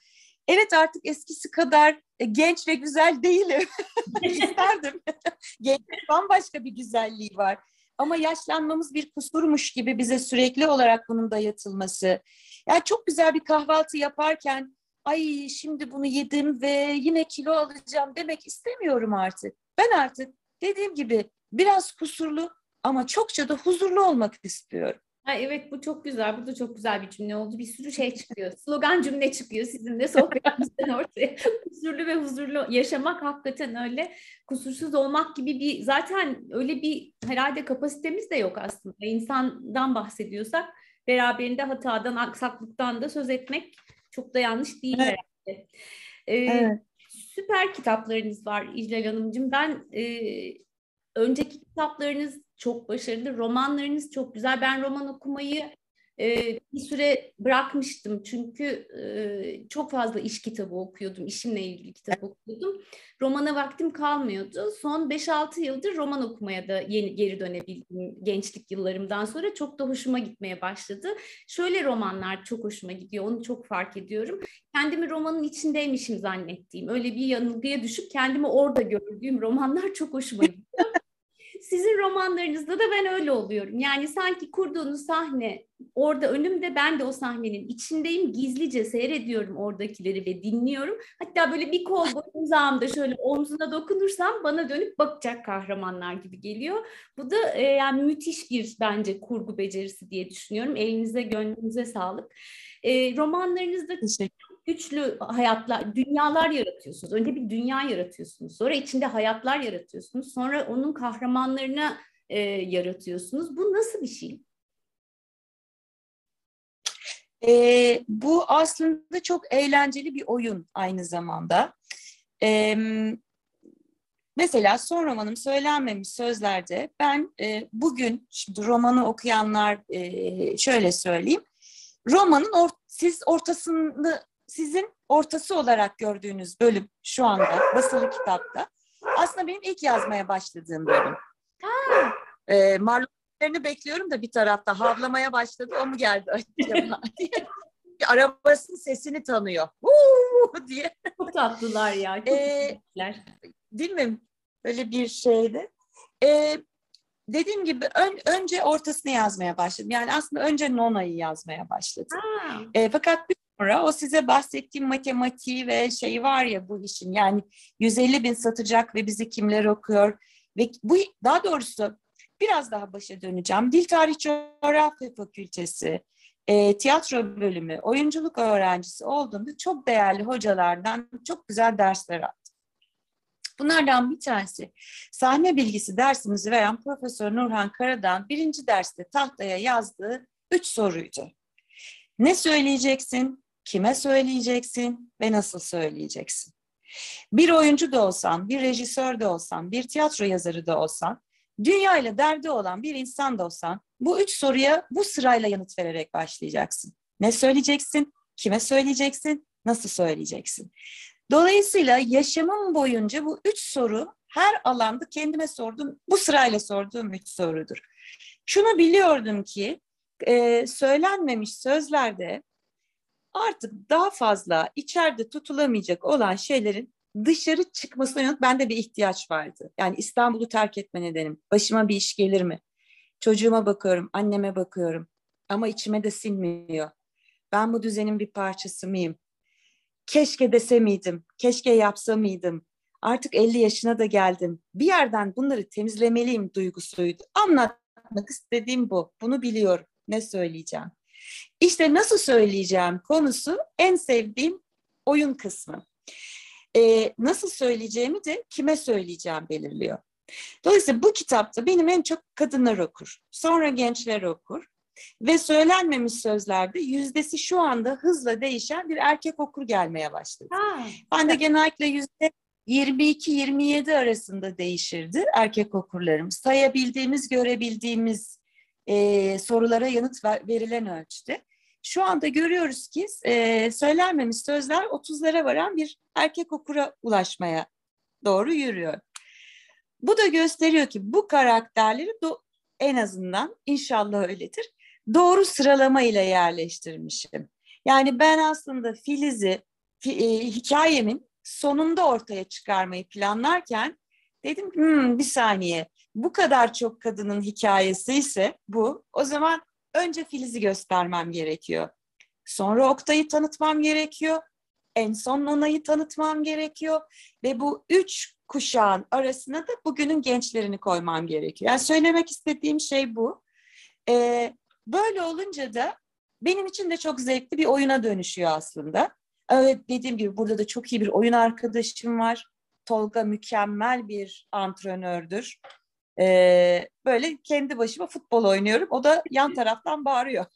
Evet artık eskisi kadar e, genç ve güzel değilim. [LAUGHS] İsterdim. [LAUGHS] genç bambaşka bir güzelliği var. Ama yaşlanmamız bir kusurmuş gibi bize sürekli olarak bunun dayatılması. Yani çok güzel bir kahvaltı yaparken ay şimdi bunu yedim ve yine kilo alacağım demek istemiyorum artık. Ben artık dediğim gibi biraz kusurlu ama çokça da huzurlu olmak istiyorum. Ha, evet bu çok güzel. Bu da çok güzel bir cümle oldu. Bir sürü şey çıkıyor. Slogan cümle çıkıyor sizinle sohbetimizden [LAUGHS] ortaya. Kusurlu ve huzurlu yaşamak hakikaten öyle. Kusursuz olmak gibi bir zaten öyle bir herhalde kapasitemiz de yok aslında. İnsandan bahsediyorsak beraberinde hatadan, aksaklıktan da söz etmek çok da yanlış değil evet. herhalde. Ee, evet. Süper kitaplarınız var İclal Hanımcığım. Ben e, önceki kitaplarınız çok başarılı, romanlarınız çok güzel. Ben roman okumayı e, bir süre bırakmıştım çünkü e, çok fazla iş kitabı okuyordum, işimle ilgili kitap okuyordum. Romana vaktim kalmıyordu. Son 5-6 yıldır roman okumaya da yeni geri dönebildim gençlik yıllarımdan sonra. Çok da hoşuma gitmeye başladı. Şöyle romanlar çok hoşuma gidiyor, onu çok fark ediyorum. Kendimi romanın içindeymişim zannettiğim, öyle bir yanılgıya düşüp kendimi orada gördüğüm romanlar çok hoşuma gidiyor. Sizin romanlarınızda da ben öyle oluyorum. Yani sanki kurduğunuz sahne orada önümde ben de o sahnenin içindeyim. Gizlice seyrediyorum oradakileri ve dinliyorum. Hatta böyle bir kol uzağımda şöyle omzuna dokunursam bana dönüp bakacak kahramanlar gibi geliyor. Bu da e, yani müthiş bir bence kurgu becerisi diye düşünüyorum. Elinize gönlünüze sağlık. E, romanlarınızda güçlü hayatlar, dünyalar yaratıyorsunuz. Önce bir dünya yaratıyorsunuz. Sonra içinde hayatlar yaratıyorsunuz. Sonra onun kahramanlarını e, yaratıyorsunuz. Bu nasıl bir şey? E, bu aslında çok eğlenceli bir oyun aynı zamanda. E, mesela son romanım Söylenmemiş Sözler'de ben e, bugün romanı okuyanlar e, şöyle söyleyeyim. Romanın or siz ortasını sizin ortası olarak gördüğünüz bölüm şu anda basılı kitapta aslında benim ilk yazmaya başladığım bölüm. Ha. Ee, Marlon'larını bekliyorum da bir tarafta havlamaya başladı o mu geldi acaba [LAUGHS] diye. Arabasının sesini tanıyor. Uuu diye. Çok tatlılar ya. Çok ee, değil mi? Böyle bir şeydi. Ee, dediğim gibi ön, önce ortasını yazmaya başladım. Yani aslında önce Nona'yı yazmaya başladım. E, fakat bir sonra o size bahsettiğim matematiği ve şey var ya bu işin yani 150 bin satacak ve bizi kimler okuyor ve bu daha doğrusu biraz daha başa döneceğim. Dil Tarih Coğrafya Fakültesi, e, tiyatro bölümü, oyunculuk öğrencisi olduğumda çok değerli hocalardan çok güzel dersler aldım. Bunlardan bir tanesi sahne bilgisi dersimizi veren Profesör Nurhan Karadan birinci derste tahtaya yazdığı üç soruydu. Ne söyleyeceksin, kime söyleyeceksin ve nasıl söyleyeceksin? Bir oyuncu da olsan, bir rejisör de olsan, bir tiyatro yazarı da olsan, dünyayla derdi olan bir insan da olsan bu üç soruya bu sırayla yanıt vererek başlayacaksın. Ne söyleyeceksin, kime söyleyeceksin, nasıl söyleyeceksin? Dolayısıyla yaşamım boyunca bu üç soru her alanda kendime sorduğum, bu sırayla sorduğum üç sorudur. Şunu biliyordum ki e, söylenmemiş sözlerde artık daha fazla içeride tutulamayacak olan şeylerin dışarı çıkmasına yönelik bende bir ihtiyaç vardı. Yani İstanbul'u terk etme nedenim. Başıma bir iş gelir mi? Çocuğuma bakıyorum, anneme bakıyorum. Ama içime de sinmiyor. Ben bu düzenin bir parçası mıyım? Keşke dese miydim? Keşke yapsa mıydım? Artık 50 yaşına da geldim. Bir yerden bunları temizlemeliyim duygusuydu. Anlatmak istediğim bu. Bunu biliyorum. Ne söyleyeceğim? İşte nasıl söyleyeceğim konusu en sevdiğim oyun kısmı. Ee, nasıl söyleyeceğimi de kime söyleyeceğim belirliyor. Dolayısıyla bu kitapta benim en çok kadınlar okur. Sonra gençler okur. Ve söylenmemiş sözlerde yüzdesi şu anda hızla değişen bir erkek okur gelmeye başladı. Ha, ben de genellikle yüzde 22-27 arasında değişirdi erkek okurlarım. Sayabildiğimiz, görebildiğimiz e, sorulara yanıt ver, verilen ölçüde. Şu anda görüyoruz ki e, söylenmemiş sözler 30'lara varan bir erkek okura ulaşmaya doğru yürüyor. Bu da gösteriyor ki bu karakterleri do- en azından inşallah öyledir. Doğru sıralama ile yerleştirmişim. Yani ben aslında Filiz'i fi, e, hikayemin sonunda ortaya çıkarmayı planlarken dedim hmm, bir saniye bu kadar çok kadının hikayesi ise bu o zaman önce Filiz'i göstermem gerekiyor. Sonra Oktay'ı tanıtmam gerekiyor. En son Nona'yı tanıtmam gerekiyor. Ve bu üç kuşağın arasına da bugünün gençlerini koymam gerekiyor. Yani söylemek istediğim şey bu. Ee, böyle olunca da benim için de çok zevkli bir oyuna dönüşüyor aslında. Evet dediğim gibi burada da çok iyi bir oyun arkadaşım var. Tolga mükemmel bir antrenördür. Ee, böyle kendi başıma futbol oynuyorum. O da yan taraftan bağırıyor. [LAUGHS]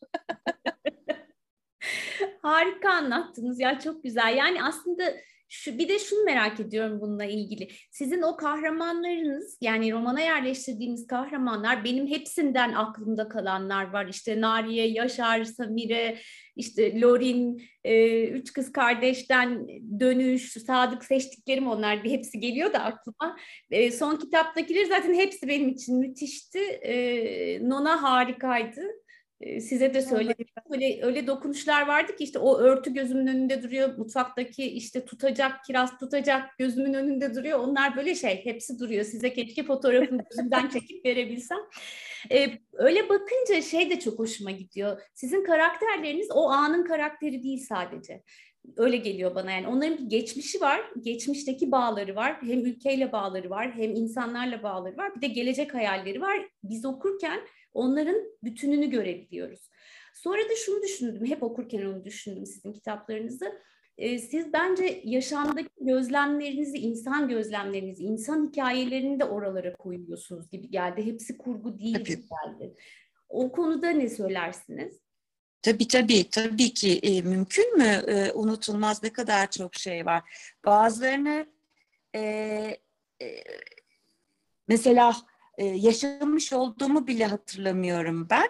Harika anlattınız ya çok güzel. Yani aslında şu bir de şunu merak ediyorum bununla ilgili. Sizin o kahramanlarınız yani romana yerleştirdiğiniz kahramanlar benim hepsinden aklımda kalanlar var. İşte Nariye, Yaşar, Samire, işte Lorin, e, üç kız kardeşten dönüş, Sadık seçtiklerim onlar bir hepsi geliyor da aklıma. E, son kitaptakiler zaten hepsi benim için müthişti. E, Nona harikaydı. Size de söyledim. Öyle, öyle dokunuşlar vardı ki işte o örtü gözümün önünde duruyor. Mutfaktaki işte tutacak, kiraz tutacak gözümün önünde duruyor. Onlar böyle şey hepsi duruyor. Size keşke fotoğrafını [LAUGHS] gözümden çekip verebilsem. Ee, öyle bakınca şey de çok hoşuma gidiyor. Sizin karakterleriniz o anın karakteri değil sadece öyle geliyor bana yani onların bir geçmişi var, geçmişteki bağları var, hem ülkeyle bağları var, hem insanlarla bağları var, bir de gelecek hayalleri var. Biz okurken Onların bütününü görebiliyoruz. Sonra da şunu düşündüm, hep okurken onu düşündüm sizin kitaplarınızı. Ee, siz bence yaşamdaki gözlemlerinizi, insan gözlemlerinizi, insan hikayelerini de oralara koyuyorsunuz gibi geldi. Hepsi kurgu değil gibi geldi. O konuda ne söylersiniz? Tabii tabii, tabii ki e, mümkün mü? E, unutulmaz ne kadar çok şey var. Bazılarını e, e, mesela e, yaşamış olduğumu bile hatırlamıyorum ben.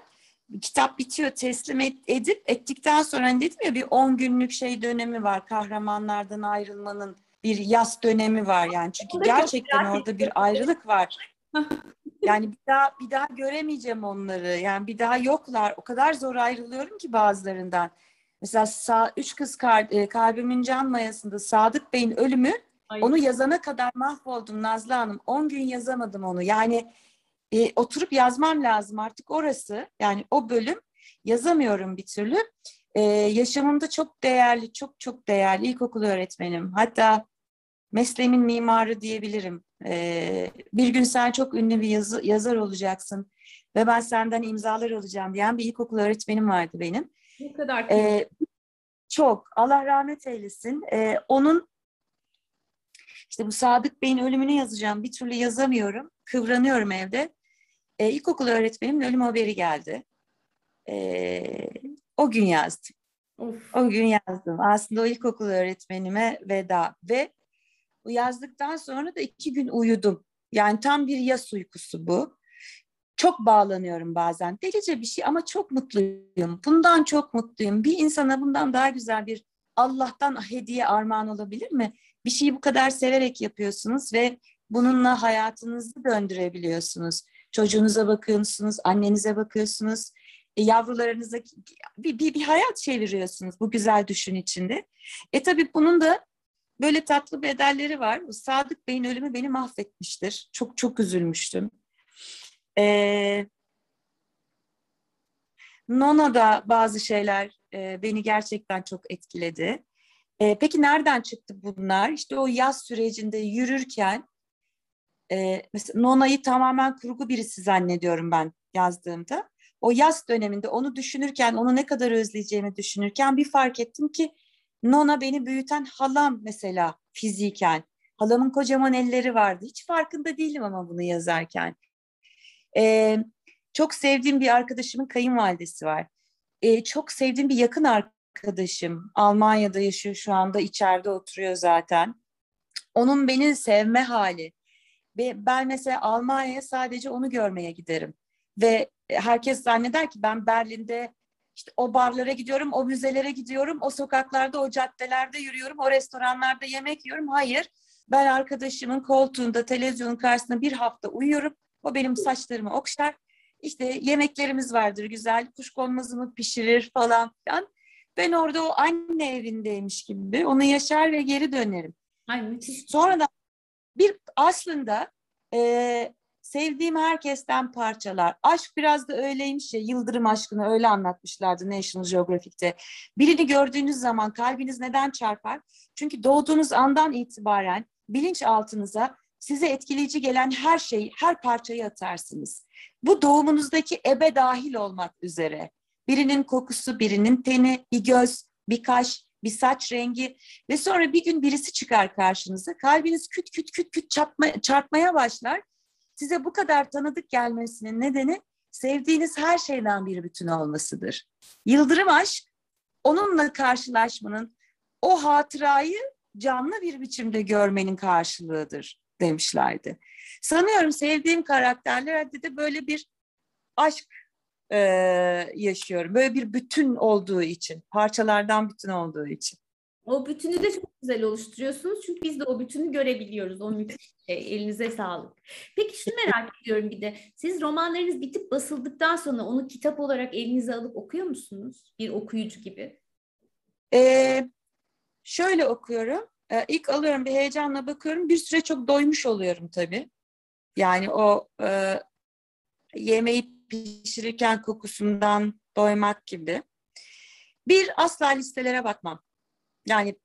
Kitap bitiyor teslim et, edip ettikten sonra hani dedim ya bir 10 günlük şey dönemi var kahramanlardan ayrılmanın bir yaz dönemi var yani çünkü gerçekten orada bir ayrılık var. [LAUGHS] Yani bir daha bir daha göremeyeceğim onları. Yani bir daha yoklar. O kadar zor ayrılıyorum ki bazılarından. Mesela sağ, üç kız kar, e, kalbimin can mayasında Sadık Bey'in ölümü Ay. Onu yazana kadar mahvoldum Nazlı Hanım. 10 gün yazamadım onu. Yani e, oturup yazmam lazım artık orası. Yani o bölüm yazamıyorum bir türlü. E, yaşamımda çok değerli, çok çok değerli ilkokul öğretmenim. Hatta mesleğimin mimarı diyebilirim. E, bir gün sen çok ünlü bir yazı, yazar olacaksın ve ben senden imzalar alacağım diyen bir ilkokul öğretmenim vardı benim. Ne kadar e, Çok. Allah rahmet eylesin. E, onun işte bu Sadık Bey'in ölümünü yazacağım. Bir türlü yazamıyorum. Kıvranıyorum evde. E, ilkokul öğretmenimin ölüm haberi geldi. E, o gün yazdım. Of. O gün yazdım. Aslında o ilkokul öğretmenime veda. Ve yazdıktan sonra da iki gün uyudum. Yani tam bir yas uykusu bu. Çok bağlanıyorum bazen. Delice bir şey ama çok mutluyum. Bundan çok mutluyum. Bir insana bundan daha güzel bir Allah'tan hediye armağan olabilir mi? bir şeyi bu kadar severek yapıyorsunuz ve bununla hayatınızı döndürebiliyorsunuz. Çocuğunuza bakıyorsunuz, annenize bakıyorsunuz, e, yavrularınıza bir, bir, bir hayat çeviriyorsunuz bu güzel düşün içinde. E tabii bunun da böyle tatlı bedelleri var. Sadık Bey'in ölümü beni mahvetmiştir. Çok çok üzülmüştüm. Ee, Nona'da bazı şeyler e, beni gerçekten çok etkiledi. E, peki nereden çıktı bunlar? İşte o yaz sürecinde yürürken e, mesela Nona'yı tamamen kurgu birisi zannediyorum ben yazdığımda. O yaz döneminde onu düşünürken, onu ne kadar özleyeceğimi düşünürken bir fark ettim ki Nona beni büyüten halam mesela fiziken. Halamın kocaman elleri vardı. Hiç farkında değilim ama bunu yazarken. Ee, çok sevdiğim bir arkadaşımın kayınvalidesi var. Ee, çok sevdiğim bir yakın arkadaşım Almanya'da yaşıyor şu anda içeride oturuyor zaten. Onun beni sevme hali. Ve ben mesela Almanya'ya sadece onu görmeye giderim. Ve herkes zanneder ki ben Berlin'de işte o barlara gidiyorum, o müzelere gidiyorum, o sokaklarda, o caddelerde yürüyorum, o restoranlarda yemek yiyorum. Hayır. Ben arkadaşımın koltuğunda, televizyonun karşısında bir hafta uyuyorum. O benim saçlarımı okşar. İşte yemeklerimiz vardır güzel, kuşkonmazımı pişirir falan filan. Ben orada o anne evindeymiş gibi onu yaşar ve geri dönerim. Ay müthiş. Sonra da bir aslında e, sevdiğim herkesten parçalar. Aşk biraz da öyleymiş ya, Yıldırım aşkını öyle anlatmışlardı National Geographic'te. Birini gördüğünüz zaman kalbiniz neden çarpar? Çünkü doğduğunuz andan itibaren bilinçaltınıza size etkileyici gelen her şeyi, her parçayı atarsınız. Bu doğumunuzdaki ebe dahil olmak üzere. Birinin kokusu, birinin teni, bir göz, bir kaş, bir saç rengi ve sonra bir gün birisi çıkar karşınıza. Kalbiniz küt küt küt küt çarpma, çarpmaya başlar. Size bu kadar tanıdık gelmesinin nedeni sevdiğiniz her şeyden bir bütün olmasıdır. Yıldırım aşk onunla karşılaşmanın o hatırayı canlı bir biçimde görmenin karşılığıdır demişlerdi. Sanıyorum sevdiğim karakterlerde de böyle bir aşk e, yaşıyorum. Böyle bir bütün olduğu için, parçalardan bütün olduğu için. O bütünü de çok güzel oluşturuyorsunuz. Çünkü biz de o bütünü görebiliyoruz. O müthiş şey. Elinize sağlık. Peki şunu merak ediyorum bir de. Siz romanlarınız bitip basıldıktan sonra onu kitap olarak elinize alıp okuyor musunuz? Bir okuyucu gibi. Ee, şöyle okuyorum. Ee, ilk alıyorum bir heyecanla bakıyorum. Bir süre çok doymuş oluyorum tabii. Yani o e, yemeği pişirirken kokusundan doymak gibi. Bir asla listelere bakmam. Yani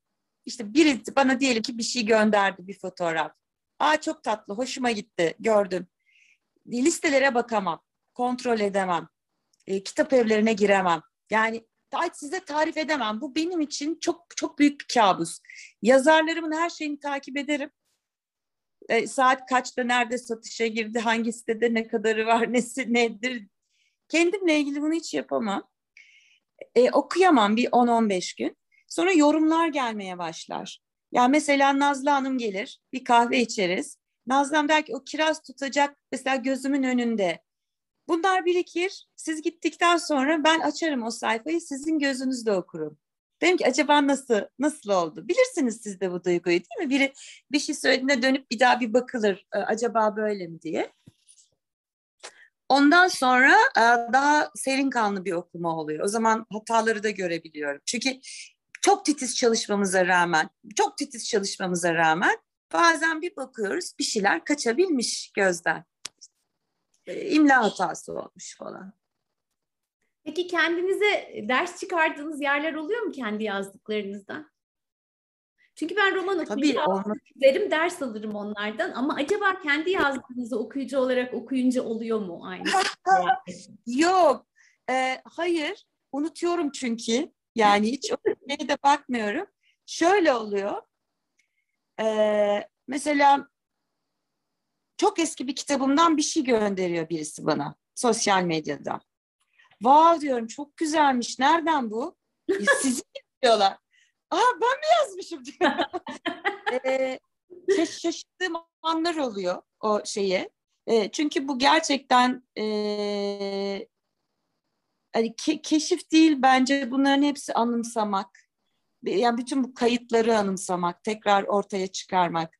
işte biri bana diyelim ki bir şey gönderdi bir fotoğraf. Aa çok tatlı, hoşuma gitti, gördüm. Listelere bakamam, kontrol edemem. E, kitap evlerine giremem. Yani size tarif edemem. Bu benim için çok çok büyük bir kabus. Yazarlarımın her şeyini takip ederim. E, saat kaçta, nerede satışa girdi, hangi sitede ne kadarı var, [LAUGHS] nesi nedir. Kendimle ilgili bunu hiç yapamam. E, okuyamam bir 10-15 gün. Sonra yorumlar gelmeye başlar. Yani mesela Nazlı Hanım gelir, bir kahve içeriz. Nazlı Hanım der ki o kiraz tutacak mesela gözümün önünde. Bunlar birikir. Siz gittikten sonra ben açarım o sayfayı, sizin gözünüzde okurum. Dedim ki acaba nasıl nasıl oldu? Bilirsiniz siz de bu duyguyu değil mi? Biri bir şey söylediğinde dönüp bir daha bir bakılır. E, acaba böyle mi diye. Ondan sonra e, daha serin kanlı bir okuma oluyor. O zaman hataları da görebiliyorum. Çünkü çok titiz çalışmamıza rağmen, çok titiz çalışmamıza rağmen bazen bir bakıyoruz bir şeyler kaçabilmiş gözden. E, imla hatası olmuş falan. Peki kendinize ders çıkardığınız yerler oluyor mu kendi yazdıklarınızdan? Çünkü ben roman okuyunca derim ders alırım onlardan ama acaba kendi yazdığınızı okuyucu olarak okuyunca oluyor mu aynı? [LAUGHS] Yok, e, hayır. Unutuyorum çünkü. Yani hiç o de bakmıyorum. Şöyle oluyor. E, mesela çok eski bir kitabımdan bir şey gönderiyor birisi bana sosyal medyada. Vav diyorum çok güzelmiş. Nereden bu? E, sizi [LAUGHS] diyorlar. Aa ben mi yazmışım [LAUGHS] diyor. ee, şaşırdığım anlar oluyor o şeye. E, çünkü bu gerçekten e, hani ke- keşif değil bence bunların hepsi anımsamak. Yani bütün bu kayıtları anımsamak, tekrar ortaya çıkarmak.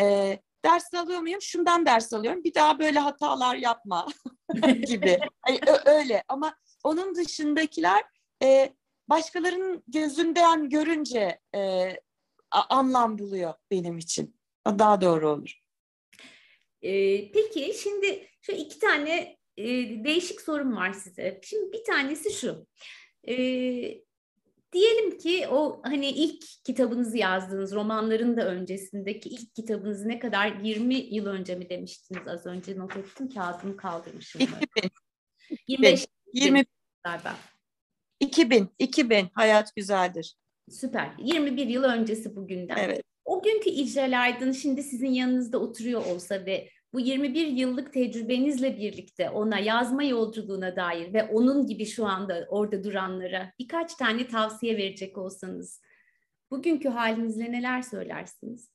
E, ders alıyor muyum? Şundan ders alıyorum. Bir daha böyle hatalar yapma [LAUGHS] gibi. Yani, öyle ama onun dışındakiler e, başkalarının gözünden görünce e, anlam buluyor benim için. Daha doğru olur. Ee, peki şimdi şu iki tane e, değişik sorum var size. Şimdi bir tanesi şu. E, diyelim ki o hani ilk kitabınızı yazdığınız romanların da öncesindeki ilk kitabınızı ne kadar 20 yıl önce mi demiştiniz az önce not ettim kağıdımı kaldırmışım. 2000. 25 20 galiba. 2000, 2000 hayat güzeldir. Süper. 21 yıl öncesi bugünden. Evet. O günkü İcral Aydın şimdi sizin yanınızda oturuyor olsa ve bu 21 yıllık tecrübenizle birlikte ona yazma yolculuğuna dair ve onun gibi şu anda orada duranlara birkaç tane tavsiye verecek olsanız bugünkü halinizle neler söylersiniz?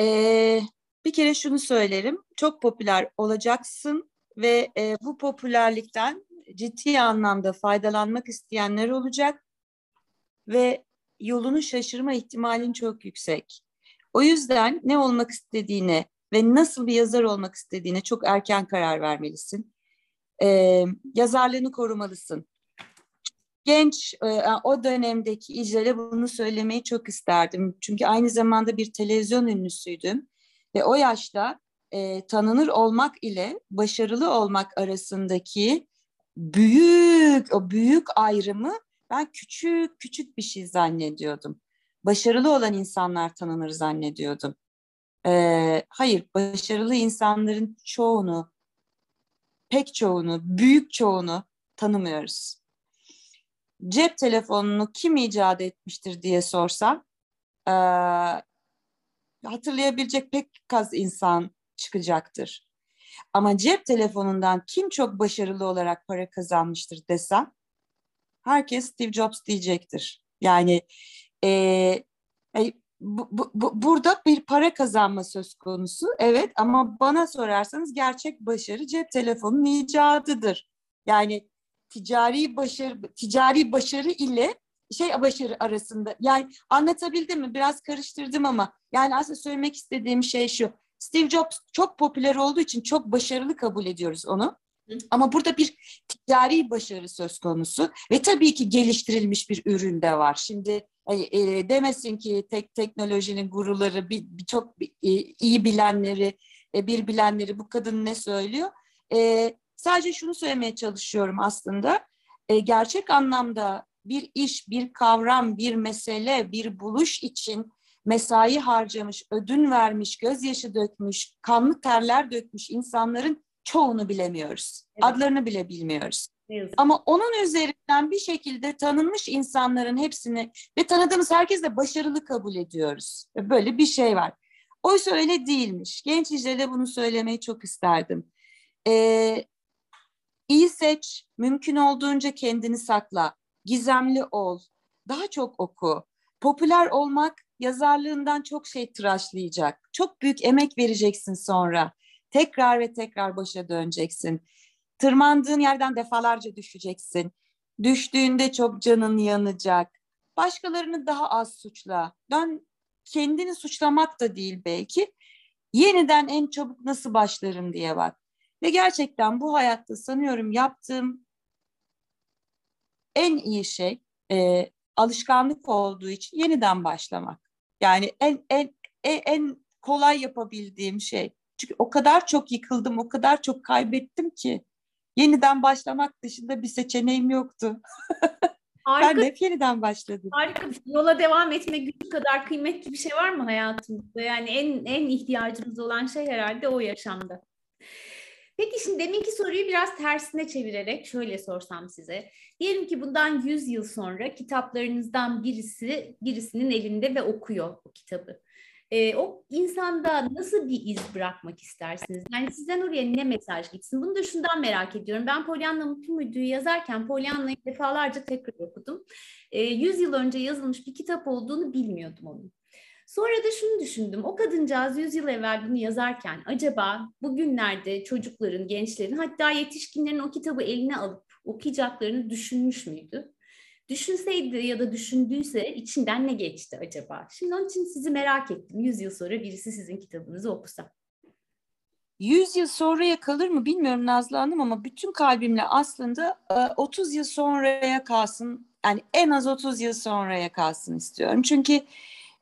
Ee, bir kere şunu söylerim. Çok popüler olacaksın ve e, bu popülerlikten ciddi anlamda faydalanmak isteyenler olacak ve yolunu şaşırma ihtimalin çok yüksek. O yüzden ne olmak istediğine ve nasıl bir yazar olmak istediğine çok erken karar vermelisin. Ee, yazarlığını korumalısın. Genç e, o dönemdeki İcral'e bunu söylemeyi çok isterdim. Çünkü aynı zamanda bir televizyon ünlüsüydüm. Ve o yaşta e, tanınır olmak ile başarılı olmak arasındaki büyük, o büyük ayrımı ben küçük küçük bir şey zannediyordum. Başarılı olan insanlar tanınır zannediyordum. Ee, hayır, başarılı insanların çoğunu, pek çoğunu, büyük çoğunu tanımıyoruz. Cep telefonunu kim icat etmiştir diye sorsam, e, hatırlayabilecek pek az insan çıkacaktır. Ama cep telefonundan kim çok başarılı olarak para kazanmıştır desem, herkes Steve Jobs diyecektir. Yani e, bu, bu, bu, burada bir para kazanma söz konusu. Evet ama bana sorarsanız gerçek başarı cep telefonunun icadıdır. Yani ticari başarı ticari başarı ile şey başarı arasında yani anlatabildim mi? Biraz karıştırdım ama yani aslında söylemek istediğim şey şu. Steve Jobs çok popüler olduğu için çok başarılı kabul ediyoruz onu. Ama burada bir ticari başarı söz konusu ve tabii ki geliştirilmiş bir ürün de var. Şimdi e, demesin ki tek teknolojinin guruları bir, bir çok e, iyi bilenleri e, bir bilenleri bu kadın ne söylüyor? E, sadece şunu söylemeye çalışıyorum aslında. E, gerçek anlamda bir iş, bir kavram, bir mesele, bir buluş için mesai harcamış, ödün vermiş, gözyaşı dökmüş, kanlı terler dökmüş insanların çoğunu bilemiyoruz. Evet. Adlarını bile bilmiyoruz. Evet. Ama onun üzerinden bir şekilde tanınmış insanların hepsini ve tanıdığımız herkes de başarılı kabul ediyoruz. Böyle bir şey var. Oysa öyle değilmiş. Genç İcre'de bunu söylemeyi çok isterdim. Ee, iyi seç, mümkün olduğunca kendini sakla, gizemli ol, daha çok oku. Popüler olmak yazarlığından çok şey tıraşlayacak. Çok büyük emek vereceksin sonra. Tekrar ve tekrar başa döneceksin. Tırmandığın yerden defalarca düşeceksin. Düştüğünde çok canın yanacak. Başkalarını daha az suçla. Dön kendini suçlamak da değil belki. Yeniden en çabuk nasıl başlarım diye bak. Ve gerçekten bu hayatta sanıyorum yaptığım en iyi şey e, alışkanlık olduğu için yeniden başlamak. Yani en en en, kolay yapabildiğim şey. Çünkü o kadar çok yıkıldım, o kadar çok kaybettim ki yeniden başlamak dışında bir seçeneğim yoktu. [LAUGHS] Harika. Ben hep yeniden başladım. Harika. Yola devam etme gücü kadar kıymetli bir şey var mı hayatımızda? Yani en en ihtiyacımız olan şey herhalde o yaşamda. Peki şimdi deminki soruyu biraz tersine çevirerek şöyle sorsam size. Diyelim ki bundan 100 yıl sonra kitaplarınızdan birisi birisinin elinde ve okuyor o kitabı. Ee, o insanda nasıl bir iz bırakmak istersiniz? Yani sizden oraya ne mesaj gitsin? Bunu da şundan merak ediyorum. Ben Pollyanna Mutlu Müydü'yü yazarken Pollyanna'yı defalarca tekrar okudum. Ee, 100 yıl önce yazılmış bir kitap olduğunu bilmiyordum onun. Sonra da şunu düşündüm. O kadıncağız 100 yıl evvel bunu yazarken acaba bugünlerde çocukların, gençlerin hatta yetişkinlerin o kitabı eline alıp okuyacaklarını düşünmüş müydü? Düşünseydi ya da düşündüyse içinden ne geçti acaba? Şimdi onun için sizi merak ettim. 100 yıl sonra birisi sizin kitabınızı okusa. 100 yıl sonraya kalır mı bilmiyorum Nazlı Hanım ama bütün kalbimle aslında 30 e, yıl sonraya kalsın. Yani en az 30 yıl sonraya kalsın istiyorum. Çünkü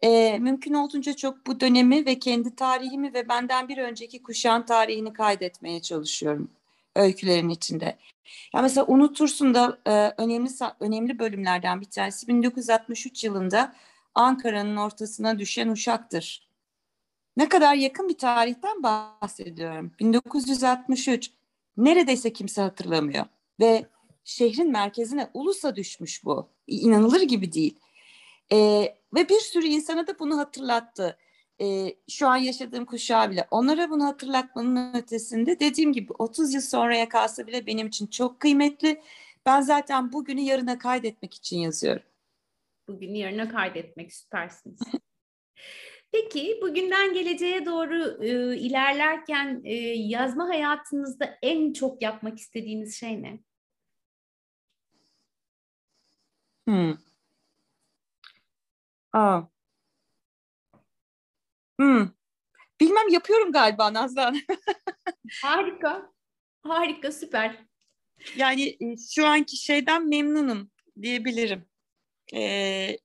e, mümkün olduğunca çok bu dönemi ve kendi tarihimi ve benden bir önceki kuşağın tarihini kaydetmeye çalışıyorum öykülerin içinde. Ya mesela unutursun da e, önemli önemli bölümlerden bir tanesi 1963 yılında Ankara'nın ortasına düşen Uşak'tır. Ne kadar yakın bir tarihten bahsediyorum. 1963. Neredeyse kimse hatırlamıyor. Ve şehrin merkezine Ulus'a düşmüş bu. İnanılır gibi değil. E, ve bir sürü insana da bunu hatırlattı. E, şu an yaşadığım kuşağı bile. Onlara bunu hatırlatmanın ötesinde dediğim gibi 30 yıl sonraya kalsa bile benim için çok kıymetli. Ben zaten bugünü yarına kaydetmek için yazıyorum. Bugünü yarına kaydetmek süpersiniz. [LAUGHS] Peki bugünden geleceğe doğru e, ilerlerken e, yazma hayatınızda en çok yapmak istediğiniz şey ne? Hmm. Aa. Hmm. Bilmem yapıyorum galiba Nazlı [LAUGHS] Harika. Harika, süper. Yani e, şu anki şeyden memnunum diyebilirim. Ee,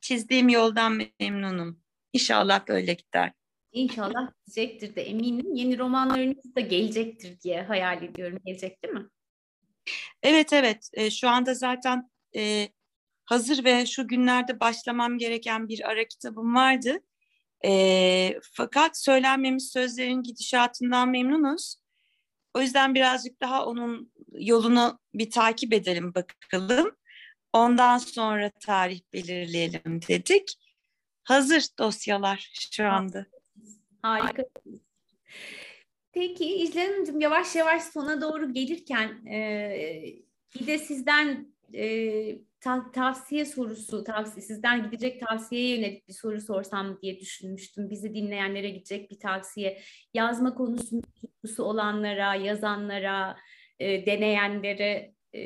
çizdiğim yoldan memnunum. İnşallah böyle gider. İnşallah gidecektir de eminim. Yeni romanlarınız da gelecektir diye hayal ediyorum. Gelecek değil mi? Evet evet. E, şu anda zaten e, hazır ve şu günlerde başlamam gereken bir ara kitabım vardı. E, fakat söylenmemiş sözlerin gidişatından memnunuz. O yüzden birazcık daha onun yolunu bir takip edelim bakalım. Ondan sonra tarih belirleyelim dedik. Hazır dosyalar şu anda. Harika. Peki Hanımcığım yavaş yavaş sona doğru gelirken e, bir de sizden e, ta, tavsiye sorusu, tavsiye, sizden gidecek tavsiyeye yönelik bir soru sorsam diye düşünmüştüm. Bizi dinleyenlere gidecek bir tavsiye. Yazma konusu olanlara, yazanlara, e, deneyenlere e,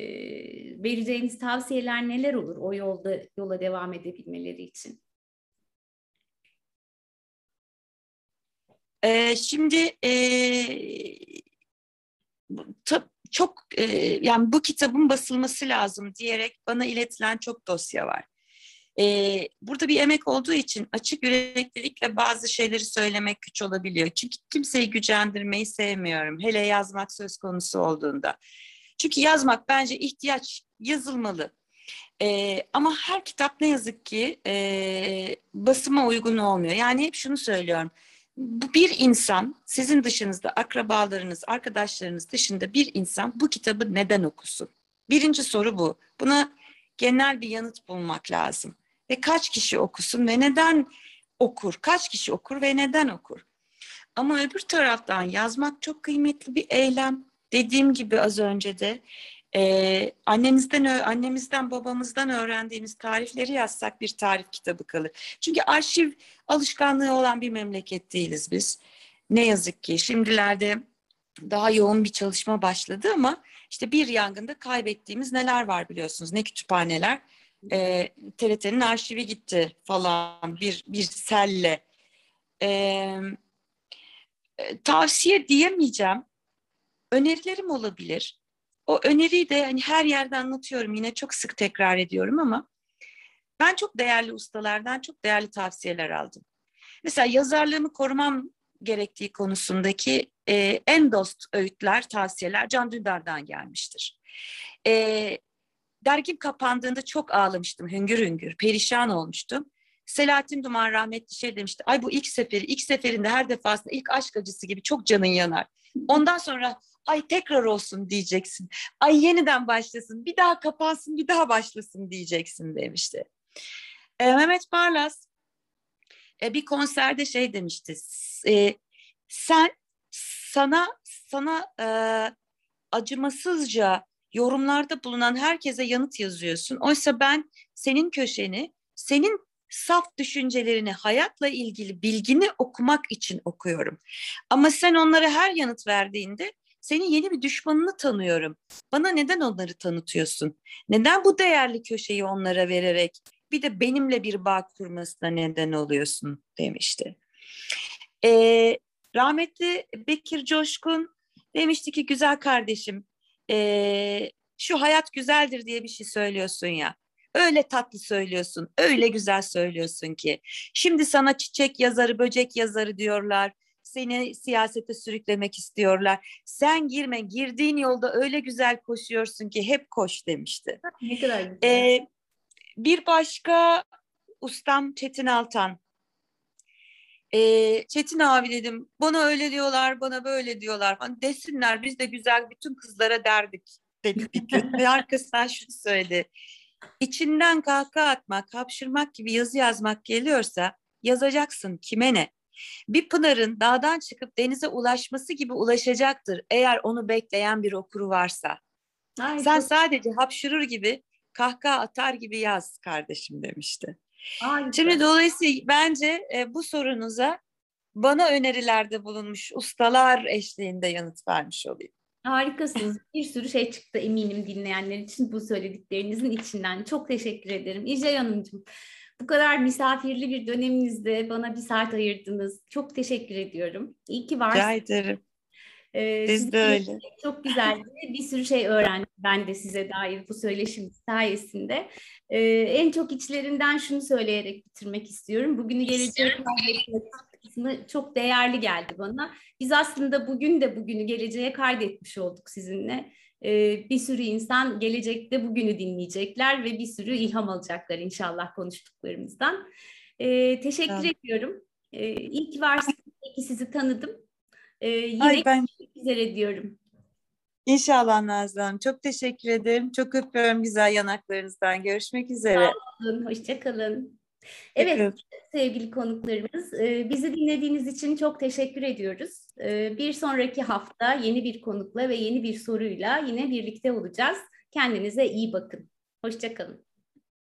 vereceğiniz tavsiyeler neler olur o yolda yola devam edebilmeleri için? Ee, şimdi e, çok e, yani bu kitabın basılması lazım diyerek bana iletilen çok dosya var. Ee, burada bir emek olduğu için açık yüreklilikle bazı şeyleri söylemek güç olabiliyor. Çünkü kimseyi gücendirmeyi sevmiyorum. Hele yazmak söz konusu olduğunda. Çünkü yazmak bence ihtiyaç yazılmalı. Ee, ama her kitap ne yazık ki e, basıma uygun olmuyor. Yani hep şunu söylüyorum bir insan sizin dışınızda akrabalarınız, arkadaşlarınız dışında bir insan bu kitabı neden okusun? Birinci soru bu. Buna genel bir yanıt bulmak lazım. Ve kaç kişi okusun ve neden okur? Kaç kişi okur ve neden okur? Ama öbür taraftan yazmak çok kıymetli bir eylem. Dediğim gibi az önce de ee, annemizden, annemizden, babamızdan öğrendiğimiz tarifleri yazsak bir tarif kitabı kalır. Çünkü arşiv alışkanlığı olan bir memleket değiliz biz. Ne yazık ki şimdilerde daha yoğun bir çalışma başladı ama işte bir yangında kaybettiğimiz neler var biliyorsunuz. Ne kütüphaneler. Ee, TRT'nin arşivi gitti falan bir, bir selle. Ee, tavsiye diyemeyeceğim. Önerilerim olabilir. O öneriyi de hani her yerde anlatıyorum yine çok sık tekrar ediyorum ama ben çok değerli ustalardan çok değerli tavsiyeler aldım. Mesela yazarlığımı korumam gerektiği konusundaki e, en dost öğütler, tavsiyeler Can Dündar'dan gelmiştir. E, dergim kapandığında çok ağlamıştım, hüngür hüngür, perişan olmuştum. Selahattin Duman rahmetli şey demişti, ay bu ilk seferi, ilk seferinde her defasında ilk aşk acısı gibi çok canın yanar. Ondan sonra ay tekrar olsun diyeceksin. Ay yeniden başlasın, bir daha kapansın, bir daha başlasın diyeceksin demişti. E, Mehmet Barlas e, bir konserde şey demişti. E, sen sana sana e, acımasızca yorumlarda bulunan herkese yanıt yazıyorsun. Oysa ben senin köşeni, senin saf düşüncelerini, hayatla ilgili bilgini okumak için okuyorum. Ama sen onlara her yanıt verdiğinde senin yeni bir düşmanını tanıyorum. Bana neden onları tanıtıyorsun? Neden bu değerli köşeyi onlara vererek bir de benimle bir bağ kurmasına neden oluyorsun demişti. Ee, rahmetli Bekir Coşkun demişti ki güzel kardeşim e, şu hayat güzeldir diye bir şey söylüyorsun ya. Öyle tatlı söylüyorsun, öyle güzel söylüyorsun ki. Şimdi sana çiçek yazarı, böcek yazarı diyorlar seni siyasete sürüklemek istiyorlar. Sen girme, girdiğin yolda öyle güzel koşuyorsun ki hep koş demişti. Ne kadar güzel. Ee, bir başka ustam Çetin Altan. Ee, Çetin abi dedim, bana öyle diyorlar, bana böyle diyorlar. Hani desinler, biz de güzel bütün kızlara derdik dedi bir gün. [LAUGHS] Ve arkasından şunu söyledi. İçinden kahkaha atmak, hapşırmak gibi yazı yazmak geliyorsa yazacaksın kime ne? Bir pınarın dağdan çıkıp denize ulaşması gibi ulaşacaktır eğer onu bekleyen bir okuru varsa. Ay, Sen çok... sadece hapşırır gibi kahkaha atar gibi yaz kardeşim demişti. Ay, Şimdi dolayısıyla bence e, bu sorunuza bana önerilerde bulunmuş ustalar eşliğinde yanıt vermiş olayım. Harikasınız. Bir sürü şey çıktı eminim dinleyenler için bu söylediklerinizin içinden. Çok teşekkür ederim. İclal Hanımcığım. Bu kadar misafirli bir döneminizde bana bir saat ayırdınız. Çok teşekkür ediyorum. İyi ki varsınız. Rica ederim. Ee, Biz de öyle. Çok güzeldi. Bir sürü şey öğrendim ben de size dair bu söyleşim sayesinde. Ee, en çok içlerinden şunu söyleyerek bitirmek istiyorum. Bugünü geleceğe kısmı çok değerli geldi bana. Biz aslında bugün de bugünü geleceğe kaydetmiş olduk sizinle. Ee, bir sürü insan gelecekte bugünü dinleyecekler ve bir sürü ilham alacaklar inşallah konuştuklarımızdan. Ee, teşekkür evet. ediyorum. Ee, iyi ki varsınız. İyi ki sizi tanıdım. Yine Ay ben... üzere diyorum. İnşallah Nazlı Hanım. Çok teşekkür ederim. Çok öpüyorum güzel yanaklarınızdan. Görüşmek üzere. Sağ olun. Hoşçakalın. Evet sevgili konuklarımız bizi dinlediğiniz için çok teşekkür ediyoruz. Bir sonraki hafta yeni bir konukla ve yeni bir soruyla yine birlikte olacağız. Kendinize iyi bakın. Hoşçakalın.